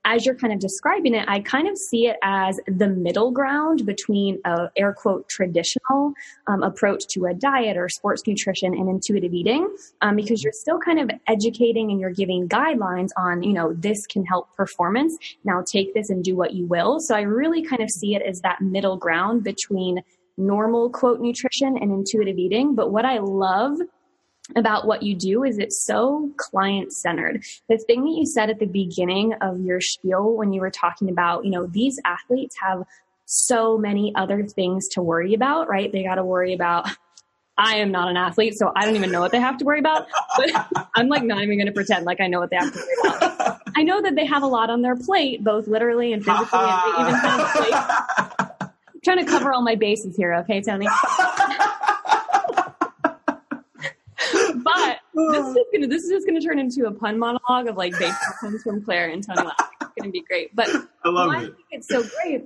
A: as you're kind of describing it, I kind of see it as the middle ground between a air quote traditional um, approach to a diet or sports nutrition and intuitive eating, um, because you're still kind of educating and you're giving guidelines on, you know, this can help performance. Now take this and do what you will. So I really kind of see it as that middle ground between normal quote nutrition and intuitive eating. But what I love about what you do is it's so client centered. The thing that you said at the beginning of your spiel when you were talking about, you know, these athletes have so many other things to worry about, right? They got to worry about I am not an athlete, so I don't even know what they have to worry about. But <laughs> I'm like not even going to pretend like I know what they have to worry about. I know that they have a lot on their plate, both literally and physically, and they even have like, <laughs> trying to cover all my bases here, okay, Tony? <laughs> but <laughs> oh. this is gonna this is just gonna turn into a pun monologue of like baseball puns from Claire and Tony Lack. It's gonna be great. But
B: I love
A: why it. I think it's so great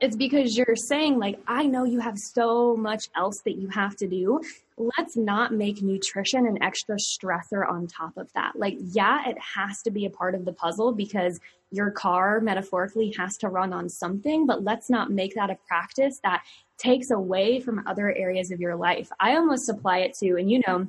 A: it's because you're saying like i know you have so much else that you have to do let's not make nutrition an extra stressor on top of that like yeah it has to be a part of the puzzle because your car metaphorically has to run on something but let's not make that a practice that takes away from other areas of your life i almost apply it to and you know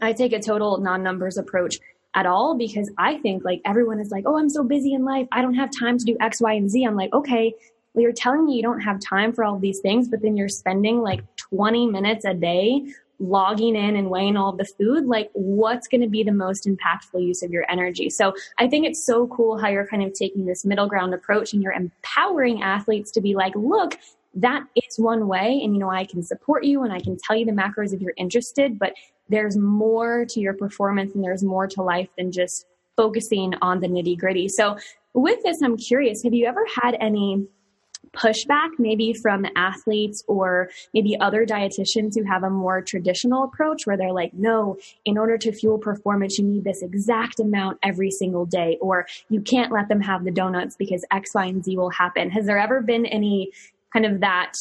A: I take a total non numbers approach at all because I think like everyone is like, oh, I'm so busy in life. I don't have time to do X, Y, and Z. I'm like, okay, well, you're telling me you don't have time for all these things, but then you're spending like 20 minutes a day logging in and weighing all the food. Like, what's going to be the most impactful use of your energy? So I think it's so cool how you're kind of taking this middle ground approach and you're empowering athletes to be like, look, that is one way. And, you know, I can support you and I can tell you the macros if you're interested, but there's more to your performance and there's more to life than just focusing on the nitty gritty. So, with this, I'm curious have you ever had any pushback, maybe from athletes or maybe other dietitians who have a more traditional approach where they're like, no, in order to fuel performance, you need this exact amount every single day, or you can't let them have the donuts because X, Y, and Z will happen. Has there ever been any kind of that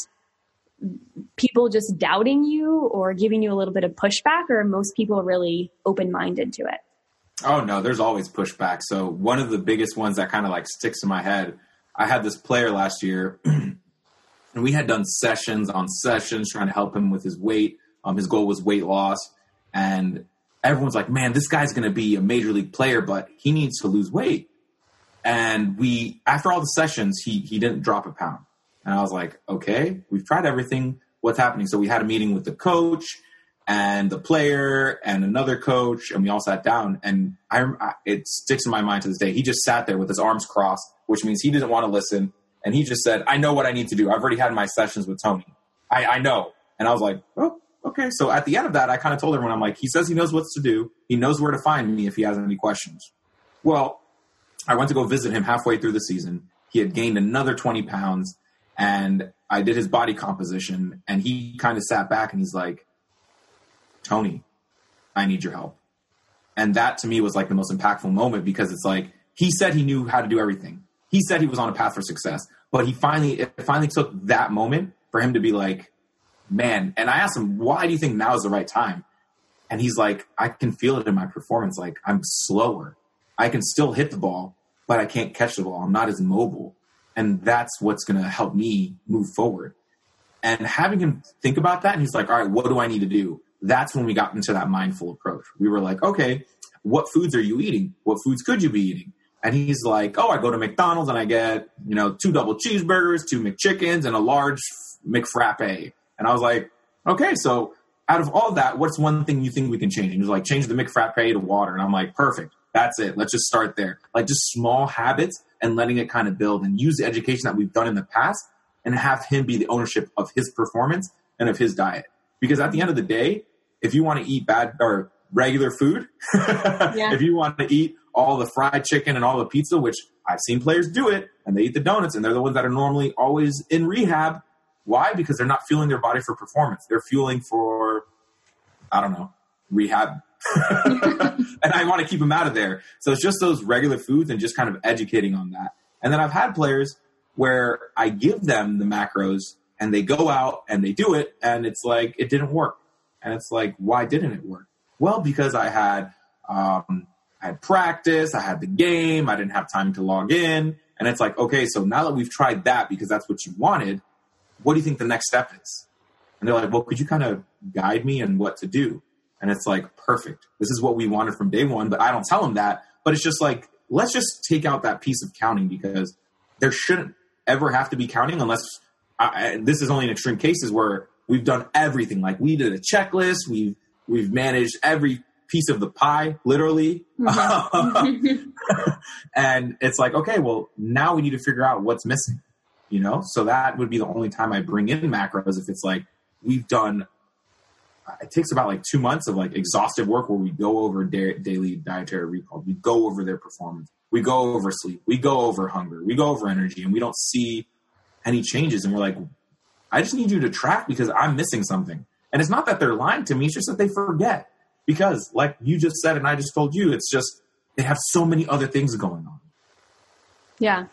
A: people just doubting you or giving you a little bit of pushback, or most people really open minded to it?
B: Oh no, there's always pushback. So one of the biggest ones that kind of like sticks in my head, I had this player last year, <clears throat> and we had done sessions on sessions trying to help him with his weight. Um, his goal was weight loss, and everyone's like, "Man, this guy's going to be a major league player, but he needs to lose weight." And we, after all the sessions, he he didn't drop a pound. And I was like, okay, we've tried everything. what's happening. So we had a meeting with the coach and the player and another coach, and we all sat down. And I, it sticks in my mind to this day. He just sat there with his arms crossed, which means he didn't want to listen. And he just said, "I know what I need to do. I've already had my sessions with Tony. I, I know." And I was like, "Oh, okay." So at the end of that, I kind of told everyone, "I'm like, he says he knows what to do. He knows where to find me if he has any questions." Well, I went to go visit him halfway through the season. He had gained another 20 pounds, and I did his body composition, and he kind of sat back and he's like, Tony, I need your help. And that to me was like the most impactful moment because it's like he said he knew how to do everything. He said he was on a path for success, but he finally it finally took that moment for him to be like, man. And I asked him, why do you think now is the right time? And he's like, I can feel it in my performance. Like I'm slower. I can still hit the ball, but I can't catch the ball. I'm not as mobile. And that's what's going to help me move forward. And having him think about that, and he's like, all right, what do I need to do? That's when we got into that mindful approach. We were like, okay, what foods are you eating? What foods could you be eating? And he's like, oh, I go to McDonald's and I get, you know, two double cheeseburgers, two McChickens, and a large McFrappe. And I was like, okay, so out of all that, what's one thing you think we can change? And he was like, change the McFrappe to water. And I'm like, perfect. That's it. Let's just start there. Like just small habits and letting it kind of build and use the education that we've done in the past and have him be the ownership of his performance and of his diet. Because at the end of the day, if you want to eat bad or regular food, <laughs> yeah. if you want to eat all the fried chicken and all the pizza, which I've seen players do it, and they eat the donuts, and they're the ones that are normally always in rehab. Why? Because they're not fueling their body for performance. They're fueling for, I don't know, rehab <laughs> and I want to keep them out of there. So it's just those regular foods and just kind of educating on that. And then I've had players where I give them the macros and they go out and they do it and it's like it didn't work. And it's like, why didn't it work? Well, because I had um, I had practice, I had the game, I didn't have time to log in. And it's like, okay, so now that we've tried that because that's what you wanted, what do you think the next step is? And they're like, well, could you kind of guide me and what to do? And it's like, perfect. This is what we wanted from day one, but I don't tell them that. But it's just like, let's just take out that piece of counting because there shouldn't ever have to be counting unless I, this is only in extreme cases where we've done everything. Like we did a checklist. We've, we've managed every piece of the pie, literally. Mm-hmm. <laughs> and it's like, okay, well, now we need to figure out what's missing, you know? So that would be the only time I bring in macros if it's like, we've done it takes about like two months of like exhaustive work where we go over da- daily dietary recall. We go over their performance. We go over sleep. We go over hunger. We go over energy, and we don't see any changes. And we're like, I just need you to track because I'm missing something. And it's not that they're lying to me; it's just that they forget. Because, like you just said, and I just told you, it's just they have so many other things going on.
A: Yeah,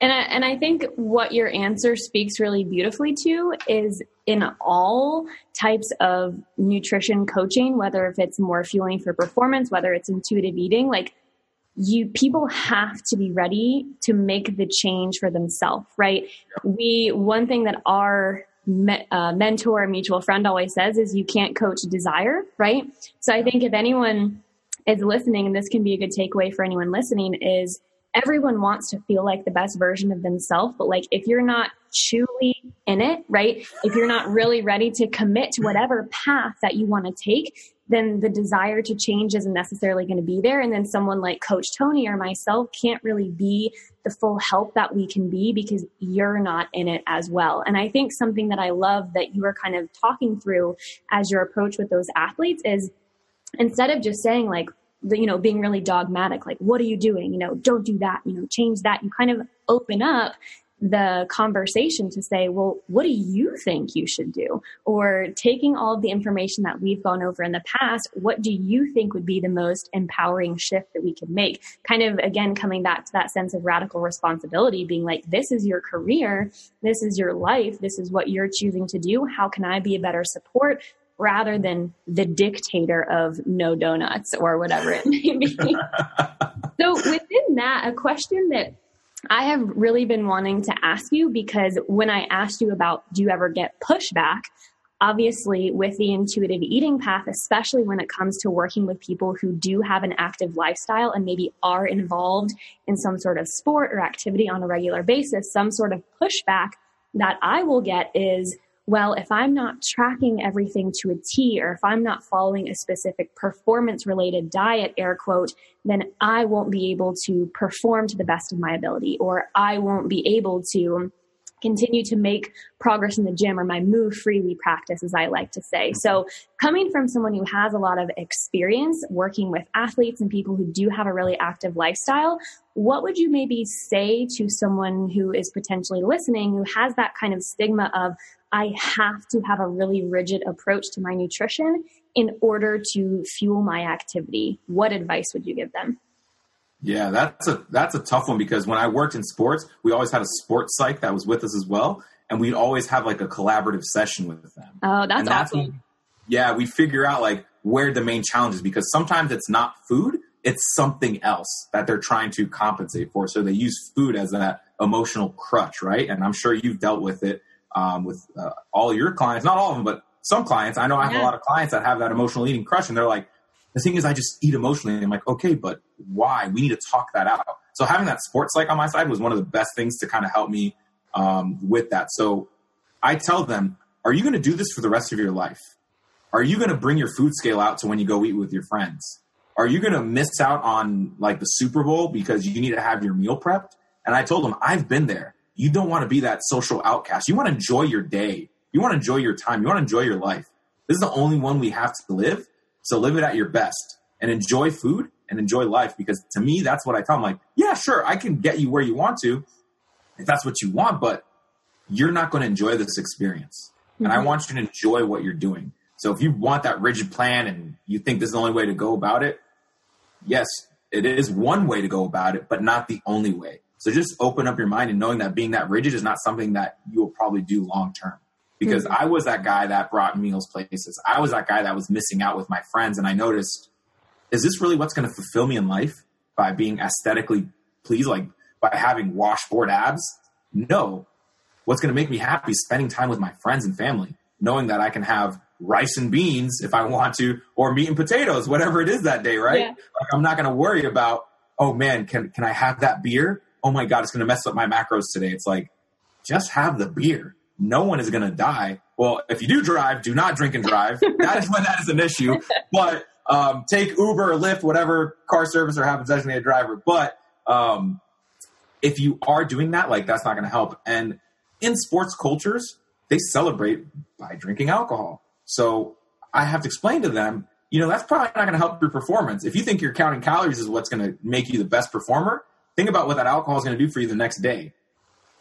A: and I, and I think what your answer speaks really beautifully to is in all types of nutrition coaching, whether if it's more fueling for performance, whether it's intuitive eating, like you people have to be ready to make the change for themselves, right? We one thing that our me, uh, mentor, mutual friend always says is you can't coach desire, right? So I think if anyone is listening, and this can be a good takeaway for anyone listening, is everyone wants to feel like the best version of themselves, but like if you're not truly in it, right? If you're not really ready to commit to whatever path that you want to take, then the desire to change isn't necessarily going to be there. And then someone like Coach Tony or myself can't really be the full help that we can be because you're not in it as well. And I think something that I love that you were kind of talking through as your approach with those athletes is instead of just saying like, you know, being really dogmatic, like, what are you doing? You know, don't do that, you know, change that. You kind of open up the conversation to say, well, what do you think you should do? Or taking all of the information that we've gone over in the past, what do you think would be the most empowering shift that we could make? Kind of again, coming back to that sense of radical responsibility, being like, this is your career, this is your life, this is what you're choosing to do. How can I be a better support? rather than the dictator of no donuts or whatever it may be. <laughs> so within that, a question that I have really been wanting to ask you because when I asked you about do you ever get pushback, obviously with the intuitive eating path, especially when it comes to working with people who do have an active lifestyle and maybe are involved in some sort of sport or activity on a regular basis, some sort of pushback that I will get is, well, if I'm not tracking everything to a T or if I'm not following a specific performance related diet, air quote, then I won't be able to perform to the best of my ability or I won't be able to continue to make progress in the gym or my move freely practice, as I like to say. So, coming from someone who has a lot of experience working with athletes and people who do have a really active lifestyle, what would you maybe say to someone who is potentially listening who has that kind of stigma of, I have to have a really rigid approach to my nutrition in order to fuel my activity? What advice would you give them?
B: Yeah, that's a that's a tough one because when I worked in sports, we always had a sports psych that was with us as well, and we'd always have like a collaborative session with them.
A: Oh, that's, that's awesome.
B: When, yeah, we figure out like where the main challenge is because sometimes it's not food, it's something else that they're trying to compensate for. So they use food as that emotional crutch, right? And I'm sure you've dealt with it um, with uh, all your clients, not all of them, but some clients. I know I have yeah. a lot of clients that have that emotional eating crush, and they're like, the thing is, I just eat emotionally. And I'm like, okay, but why? We need to talk that out. So having that sports psych on my side was one of the best things to kind of help me um, with that. So I tell them, are you going to do this for the rest of your life? Are you going to bring your food scale out to when you go eat with your friends? Are you going to miss out on like the Super Bowl because you need to have your meal prepped? And I told them, I've been there. You don't want to be that social outcast. You want to enjoy your day. You want to enjoy your time. You want to enjoy your life. This is the only one we have to live. So live it at your best and enjoy food and enjoy life because to me, that's what I tell them. Like, yeah, sure, I can get you where you want to if that's what you want, but you're not going to enjoy this experience. Mm-hmm. And I mm-hmm. want you to enjoy what you're doing. So if you want that rigid plan and you think this is the only way to go about it, yes, it is one way to go about it, but not the only way. So just open up your mind and knowing that being that rigid is not something that you will probably do long term because mm-hmm. I was that guy that brought meals places. I was that guy that was missing out with my friends. And I noticed, is this really what's going to fulfill me in life by being aesthetically pleased, like by having washboard abs? No. What's going to make me happy is spending time with my friends and family, knowing that I can have rice and beans if I want to, or meat and potatoes, whatever it is that day, right? Yeah. Like I'm not going to worry about, oh man, can, can I have that beer? Oh my God, it's going to mess up my macros today. It's like, just have the beer no one is going to die. Well, if you do drive, do not drink and drive. <laughs> that is when that is an issue. But um, take Uber or Lyft, whatever car service or have a designated driver. But um, if you are doing that, like that's not going to help. And in sports cultures, they celebrate by drinking alcohol. So I have to explain to them, you know, that's probably not going to help your performance. If you think you're counting calories is what's going to make you the best performer, think about what that alcohol is going to do for you the next day.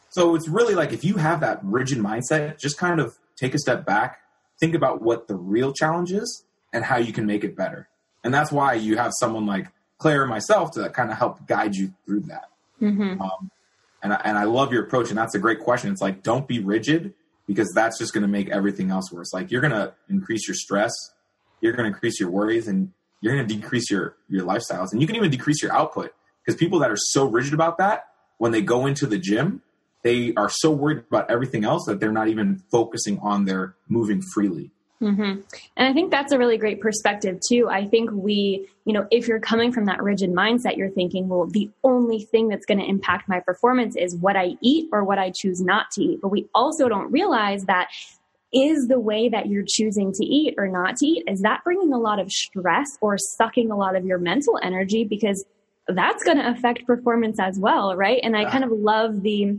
B: So it's really like if you have that rigid mindset, just kind of take a step back, think about what the real challenge is and how you can make it better. And that's why you have someone like Claire and myself to kind of help guide you through that. Mm-hmm. Um, and, I, and I love your approach. And that's a great question. It's like, don't be rigid because that's just going to make everything else worse. Like you're going to increase your stress, you're going to increase your worries, and you're going to decrease your, your lifestyles. And you can even decrease your output because people that are so rigid about that, when they go into the gym, they are so worried about everything else that they're not even focusing on their moving freely.
A: Mm-hmm. And I think that's a really great perspective too. I think we, you know, if you're coming from that rigid mindset, you're thinking, well, the only thing that's going to impact my performance is what I eat or what I choose not to eat. But we also don't realize that is the way that you're choosing to eat or not to eat, is that bringing a lot of stress or sucking a lot of your mental energy? Because that's going to affect performance as well, right? And I kind of love the,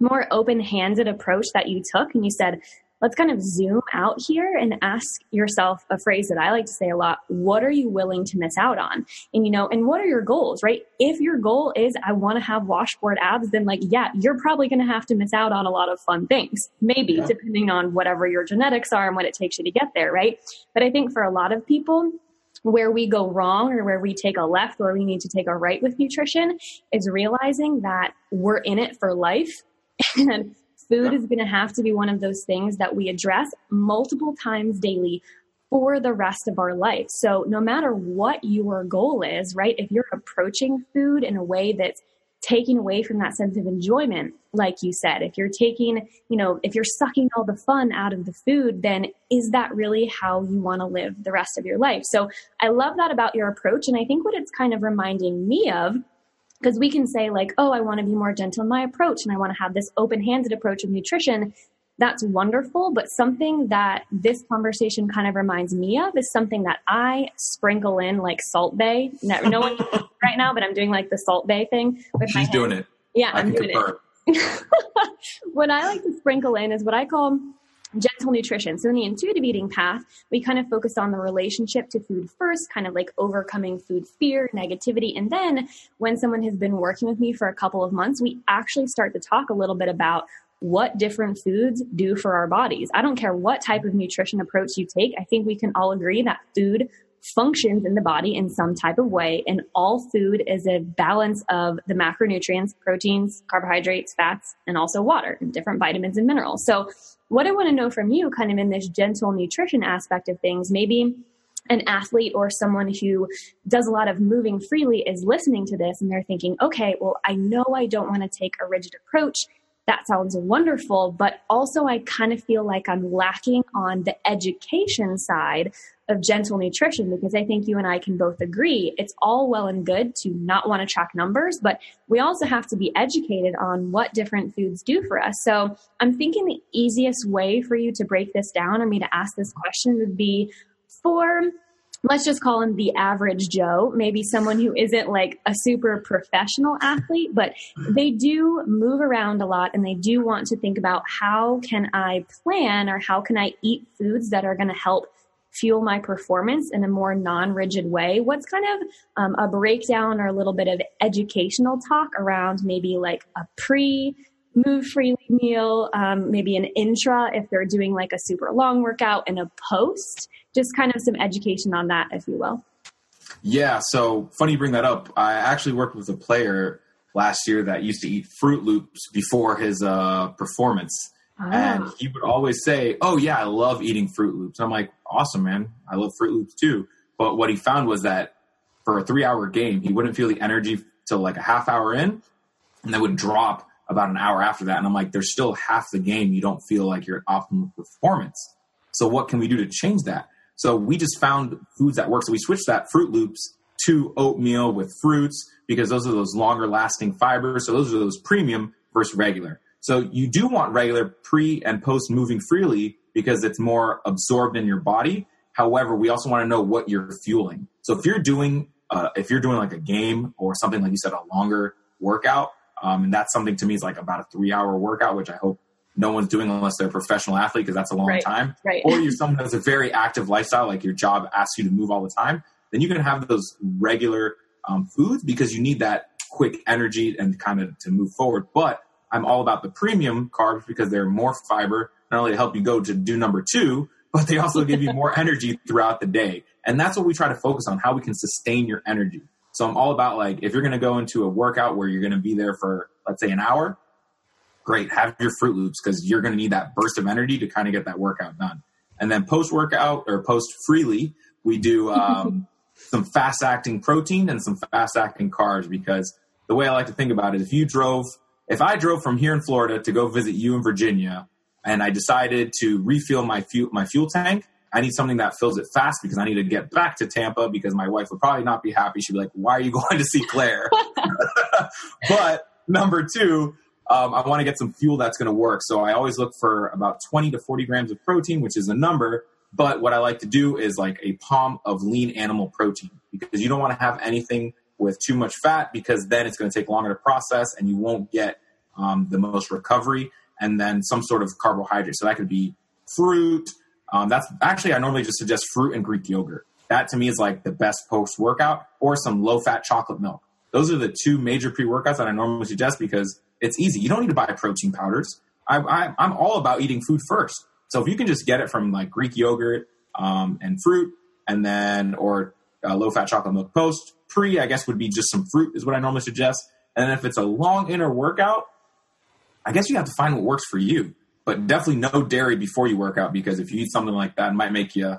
A: more open handed approach that you took and you said, let's kind of zoom out here and ask yourself a phrase that I like to say a lot. What are you willing to miss out on? And you know, and what are your goals, right? If your goal is I want to have washboard abs, then like, yeah, you're probably going to have to miss out on a lot of fun things, maybe yeah. depending on whatever your genetics are and what it takes you to get there, right? But I think for a lot of people, where we go wrong or where we take a left or we need to take a right with nutrition is realizing that we're in it for life <laughs> and food is going to have to be one of those things that we address multiple times daily for the rest of our life. So no matter what your goal is, right? If you're approaching food in a way that's taking away from that sense of enjoyment, like you said, if you're taking, you know, if you're sucking all the fun out of the food, then is that really how you want to live the rest of your life? So I love that about your approach. And I think what it's kind of reminding me of because we can say, like, oh, I want to be more gentle in my approach and I want to have this open handed approach of nutrition. That's wonderful. But something that this conversation kind of reminds me of is something that I sprinkle in like Salt Bae. No, no one right now, but I'm doing like the Salt Bae thing.
B: With She's doing it.
A: Yeah, I am doing confirm. it. <laughs> what I like to sprinkle in is what I call gentle nutrition. So in the intuitive eating path, we kind of focus on the relationship to food first, kind of like overcoming food fear, negativity. And then when someone has been working with me for a couple of months, we actually start to talk a little bit about what different foods do for our bodies. I don't care what type of nutrition approach you take. I think we can all agree that food functions in the body in some type of way. And all food is a balance of the macronutrients, proteins, carbohydrates, fats, and also water, and different vitamins and minerals. So what I want to know from you, kind of in this gentle nutrition aspect of things, maybe an athlete or someone who does a lot of moving freely is listening to this and they're thinking, okay, well, I know I don't want to take a rigid approach. That sounds wonderful, but also I kind of feel like I'm lacking on the education side of gentle nutrition because I think you and I can both agree it's all well and good to not want to track numbers, but we also have to be educated on what different foods do for us. So I'm thinking the easiest way for you to break this down or me to ask this question would be for let's just call him the average Joe, maybe someone who isn't like a super professional athlete, but they do move around a lot and they do want to think about how can I plan or how can I eat foods that are going to help fuel my performance in a more non-rigid way. What's kind of um, a breakdown or a little bit of educational talk around maybe like a pre move freely meal um, maybe an intra if they're doing like a super long workout and a post just kind of some education on that if you will
B: yeah so funny you bring that up i actually worked with a player last year that used to eat Froot Loops before his uh, performance and ah. he would always say, "Oh yeah, I love eating Froot Loops." I'm like, "Awesome, man! I love Froot Loops too." But what he found was that for a three-hour game, he wouldn't feel the energy till like a half hour in, and then would drop about an hour after that. And I'm like, "There's still half the game you don't feel like you're at optimal performance." So what can we do to change that? So we just found foods that work. So we switched that Froot Loops to oatmeal with fruits because those are those longer lasting fibers. So those are those premium versus regular. So you do want regular pre and post moving freely because it's more absorbed in your body. However, we also want to know what you're fueling. So if you're doing uh, if you're doing like a game or something like you said, a longer workout, um, and that's something to me is like about a three hour workout, which I hope no one's doing unless they're a professional athlete because that's a long
A: right,
B: time.
A: Right.
B: Or you're someone that's a very active lifestyle, like your job asks you to move all the time. Then you can have those regular um, foods because you need that quick energy and kind of to move forward. But I'm all about the premium carbs because they're more fiber, not only to help you go to do number two, but they also give you <laughs> more energy throughout the day. And that's what we try to focus on, how we can sustain your energy. So I'm all about like, if you're going to go into a workout where you're going to be there for, let's say, an hour, great, have your Froot Loops because you're going to need that burst of energy to kind of get that workout done. And then post workout or post freely, we do um, <laughs> some fast acting protein and some fast acting carbs because the way I like to think about it, if you drove if I drove from here in Florida to go visit you in Virginia and I decided to refill my fuel my fuel tank, I need something that fills it fast because I need to get back to Tampa because my wife would probably not be happy. She'd be like, "Why are you <laughs> going to see Claire?" <laughs> but number two, um, I want to get some fuel that's going to work. So I always look for about 20 to 40 grams of protein, which is a number. But what I like to do is like a palm of lean animal protein because you don't want to have anything with too much fat because then it's going to take longer to process and you won't get um, the most recovery. And then some sort of carbohydrate. So that could be fruit. Um, that's actually, I normally just suggest fruit and Greek yogurt. That to me is like the best post workout or some low fat chocolate milk. Those are the two major pre workouts that I normally suggest because it's easy. You don't need to buy protein powders. I, am all about eating food first. So if you can just get it from like Greek yogurt um, and fruit, and then or uh, low fat chocolate milk post, pre, I guess, would be just some fruit, is what I normally suggest. And then if it's a long inner workout, I guess you have to find what works for you. But definitely no dairy before you work out because if you eat something like that, it might make you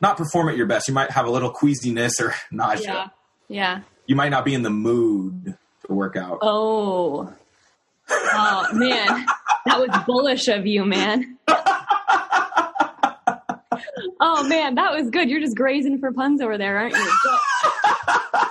B: not perform at your best. You might have a little queasiness or <laughs> nausea.
A: Yeah. Yeah.
B: You might not be in the mood to work out.
A: Oh. Oh, man. that was bullish of you, man. <laughs> oh, man. That was good. You're just grazing for puns over there, aren't you? <laughs>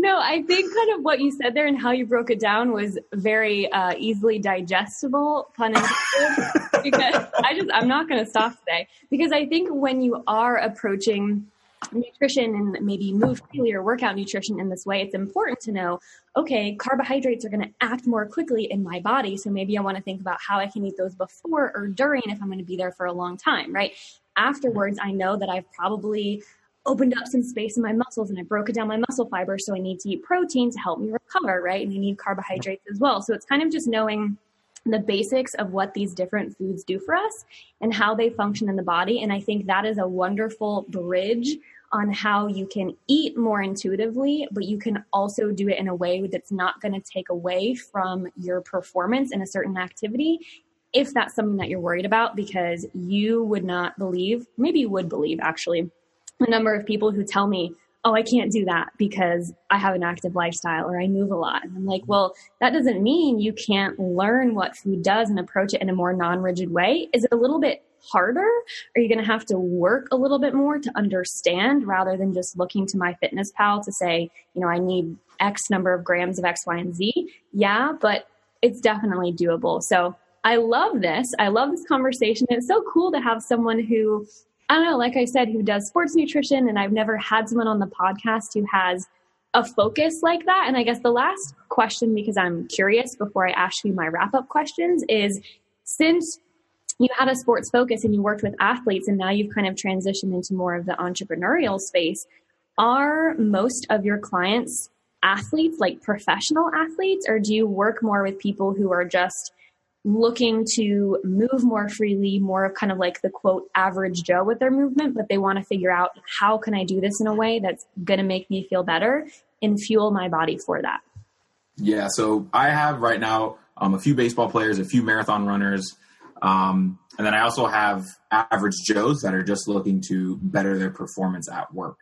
A: no, I think kind of what you said there and how you broke it down was very uh, easily digestible, pun intended. <laughs> because I just I'm not going to stop today because I think when you are approaching nutrition and maybe move freely or workout nutrition in this way, it's important to know, okay, carbohydrates are going to act more quickly in my body. So maybe I want to think about how I can eat those before or during if I'm going to be there for a long time, right? Afterwards, I know that I've probably opened up some space in my muscles and I broke down my muscle fiber. So I need to eat protein to help me recover, right? And I need carbohydrates as well. So it's kind of just knowing the basics of what these different foods do for us and how they function in the body. And I think that is a wonderful bridge on how you can eat more intuitively, but you can also do it in a way that's not going to take away from your performance in a certain activity. If that's something that you're worried about, because you would not believe, maybe you would believe actually, the number of people who tell me, oh, I can't do that because I have an active lifestyle or I move a lot. And I'm like, well, that doesn't mean you can't learn what food does and approach it in a more non rigid way. Is it a little bit harder? Are you going to have to work a little bit more to understand rather than just looking to MyFitnessPal to say, you know, I need X number of grams of X, Y, and Z? Yeah, but it's definitely doable. So I love this. I love this conversation. It's so cool to have someone who I don't know, like I said, who does sports nutrition, and I've never had someone on the podcast who has a focus like that. And I guess the last question, because I'm curious before I ask you my wrap up questions, is since you had a sports focus and you worked with athletes, and now you've kind of transitioned into more of the entrepreneurial space, are most of your clients athletes, like professional athletes, or do you work more with people who are just looking to move more freely, more of kind of like the quote average Joe with their movement, but they want to figure out how can I do this in a way that's going to make me feel better and fuel my body for that.
B: Yeah, so I have right now um, a few baseball players, a few marathon runners, um, and then I also have average Joes that are just looking to better their performance at work.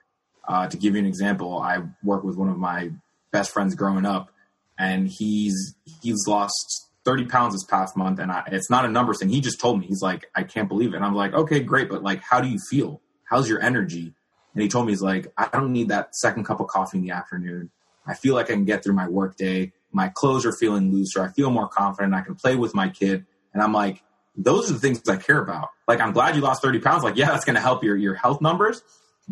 B: Uh, to give you an example, I work with one of my best friends growing up, and he's he's lost 30 pounds this past month and I, it's not a number thing. He just told me, he's like, I can't believe it. And I'm like, okay, great. But like, how do you feel? How's your energy? And he told me, he's like, I don't need that second cup of coffee in the afternoon. I feel like I can get through my work day. My clothes are feeling looser. I feel more confident. I can play with my kid. And I'm like, those are the things I care about. Like, I'm glad you lost 30 pounds. Like, yeah, that's going to help your, your health numbers,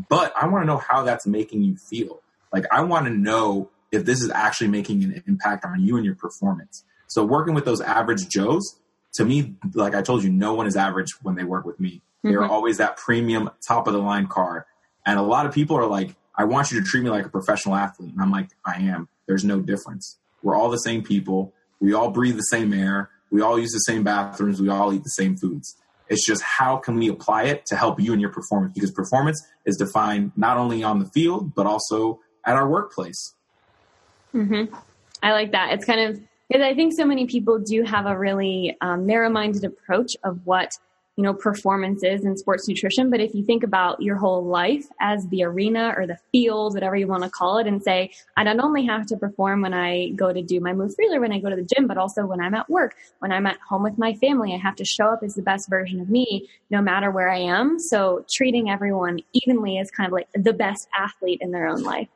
B: but I want to know how that's making you feel. Like, I want to know if this is actually making an impact on you and your performance. So working with those average Joes, to me, like I told you, no one is average when they work with me. Mm-hmm. They're always that premium top of the line car. And a lot of people are like, I want you to treat me like a professional athlete. And I'm like, I am. There's no difference. We're all the same people. We all breathe the same air. We all use the same bathrooms. We all eat the same foods. It's just how can we apply it to help you in your performance? Because performance is defined not only on the field, but also at our workplace.
A: Mm-hmm. I like that. It's kind of because I think so many people do have a really um, narrow-minded approach of what you know performance is in sports nutrition. But if you think about your whole life as the arena or the field, whatever you want to call it, and say, I not only have to perform when I go to do my move freely, when I go to the gym, but also when I'm at work, when I'm at home with my family, I have to show up as the best version of me, no matter where I am. So treating everyone evenly is kind of like the best athlete in their own life.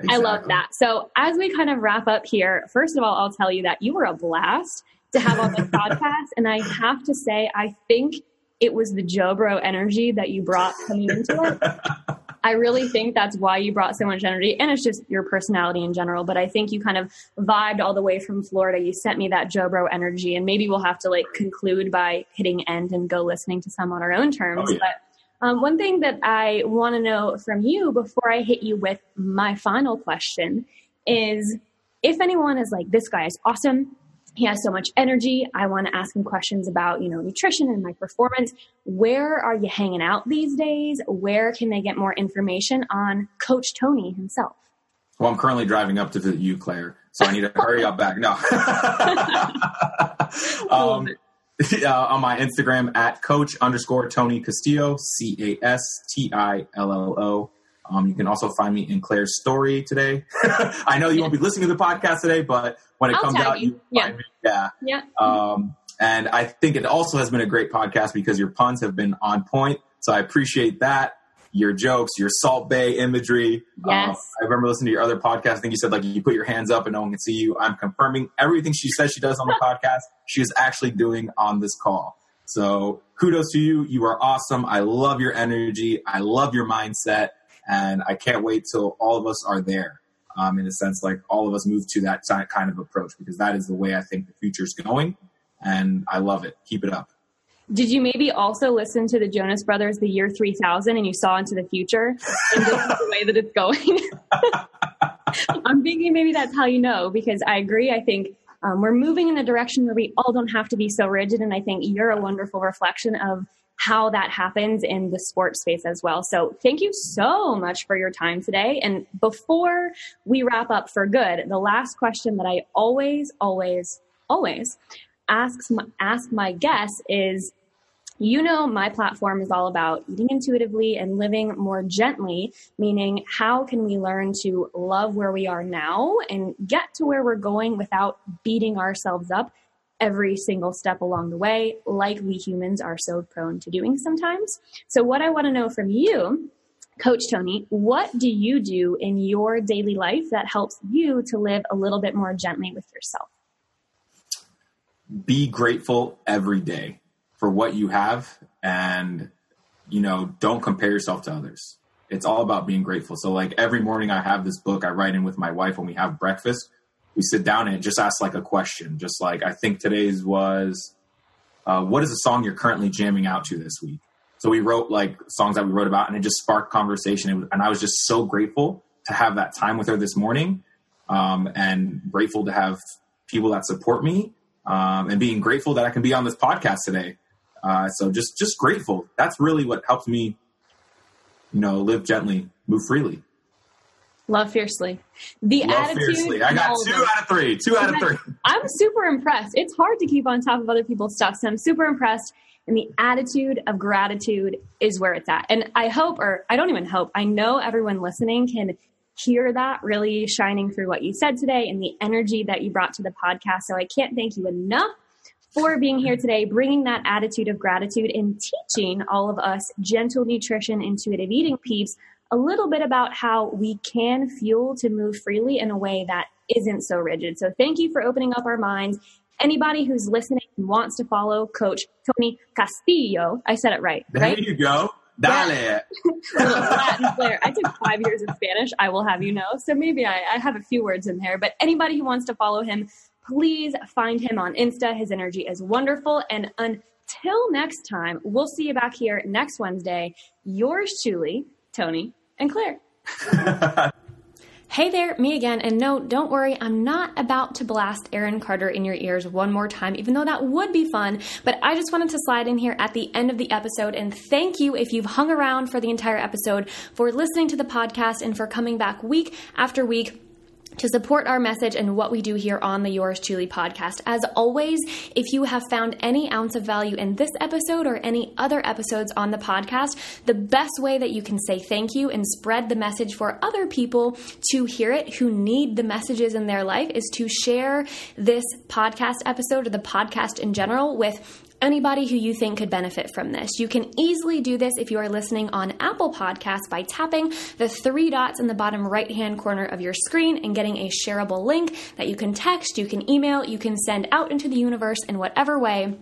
A: Exactly. I love that. So as we kind of wrap up here, first of all, I'll tell you that you were a blast to have on the <laughs> podcast. And I have to say, I think it was the Joe Bro energy that you brought coming into it. <laughs> I really think that's why you brought so much energy. And it's just your personality in general. But I think you kind of vibed all the way from Florida. You sent me that Joe Bro energy. And maybe we'll have to like conclude by hitting end and go listening to some on our own terms. Oh, yeah. But um, one thing that I want to know from you before I hit you with my final question is if anyone is like, this guy is awesome, he has so much energy, I want to ask him questions about, you know, nutrition and my performance. Where are you hanging out these days? Where can they get more information on Coach Tony himself?
B: Well, I'm currently driving up to visit you, Claire, so I need to hurry up back. No. <laughs> <laughs> um, <laughs> uh, on my Instagram at coach underscore Tony Castillo, C A S T I L L O. Um, you can also find me in Claire's story today. <laughs> I know you won't be listening to the podcast today, but when it I'll comes out, you, you yeah.
A: Yeah. Yeah.
B: Um, and I think it also has been a great podcast because your puns have been on point. So I appreciate that. Your jokes, your Salt Bae imagery.
A: Yes.
B: Uh, I remember listening to your other podcast. I think you said like you put your hands up and no one can see you. I'm confirming everything she says she does on the <laughs> podcast. She is actually doing on this call. So kudos to you. You are awesome. I love your energy. I love your mindset, and I can't wait till all of us are there. Um, in a sense, like all of us move to that kind of approach because that is the way I think the future is going, and I love it. Keep it up.
A: Did you maybe also listen to the Jonas Brothers, the year 3000, and you saw into the future? And this is the way that it's going. <laughs> I'm thinking maybe that's how you know, because I agree. I think um, we're moving in a direction where we all don't have to be so rigid. And I think you're a wonderful reflection of how that happens in the sports space as well. So thank you so much for your time today. And before we wrap up for good, the last question that I always, always, always asks my, ask my guests is you know, my platform is all about eating intuitively and living more gently, meaning how can we learn to love where we are now and get to where we're going without beating ourselves up every single step along the way, like we humans are so prone to doing sometimes. So, what I want to know from you, Coach Tony, what do you do in your daily life that helps you to live a little bit more gently with yourself?
B: Be grateful every day for what you have and you know don't compare yourself to others. It's all about being grateful. So like every morning i have this book i write in with my wife when we have breakfast. We sit down and just ask like a question. Just like i think today's was uh, what is the song you're currently jamming out to this week? So we wrote like songs that we wrote about and it just sparked conversation. And i was just so grateful to have that time with her this morning um, and grateful to have people that support me um, and being grateful that i can be on this podcast today uh, so just just grateful. That's really what helps me, you know, live gently, move freely.
A: Love fiercely. The Love attitude. Fiercely.
B: I got two out of three. Two out of three. <laughs>
A: I'm super impressed. It's hard to keep on top of other people's stuff, so I'm super impressed. And the attitude of gratitude is where it's at. And I hope, or I don't even hope, I know everyone listening can hear that really shining through what you said today and the energy that you brought to the podcast. So I can't thank you enough for being here today, bringing that attitude of gratitude and teaching all of us gentle nutrition, intuitive eating peeps a little bit about how we can fuel to move freely in a way that isn't so rigid. So thank you for opening up our minds. Anybody who's listening and wants to follow Coach Tony Castillo, I said it right.
B: There
A: right?
B: you go. Dale.
A: Latin <laughs> flair. <laughs> I took five years of Spanish, I will have you know. So maybe I, I have a few words in there. But anybody who wants to follow him, please find him on Insta. His energy is wonderful. And until next time, we'll see you back here next Wednesday. Yours truly, Tony and Claire. <laughs> Hey there, me again. And no, don't worry, I'm not about to blast Aaron Carter in your ears one more time, even though that would be fun. But I just wanted to slide in here at the end of the episode and thank you if you've hung around for the entire episode, for listening to the podcast, and for coming back week after week to support our message and what we do here on the Yours Chewly podcast. As always, if you have found any ounce of value in this episode or any other episodes on the podcast, the best way that you can say thank you and spread the message for other people to hear it who need the messages in their life is to share this podcast episode or the podcast in general with anybody who you think could benefit from this. You can easily do this if you are listening on Apple Podcasts by tapping the three dots in the bottom right hand corner of your screen and getting a shareable link that you can text, you can email, you can send out into the universe in whatever way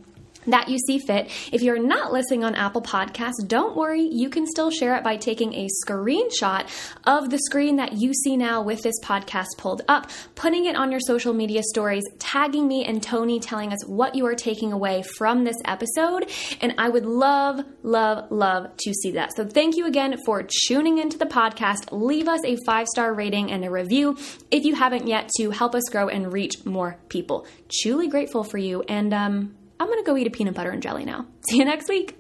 A: that you see fit. If you're not listening on Apple Podcasts, don't worry, you can still share it by taking a screenshot of the screen that you see now with this podcast pulled up, putting it on your social media stories, tagging me and Tony telling us what you are taking away from this episode. And I would love, love, love to see that. So thank you again for tuning into the podcast. Leave us a five star rating and a review if you haven't yet to help us grow and reach more people. Truly grateful for you. And, um, I'm going to go eat a peanut butter and jelly now. See you next week.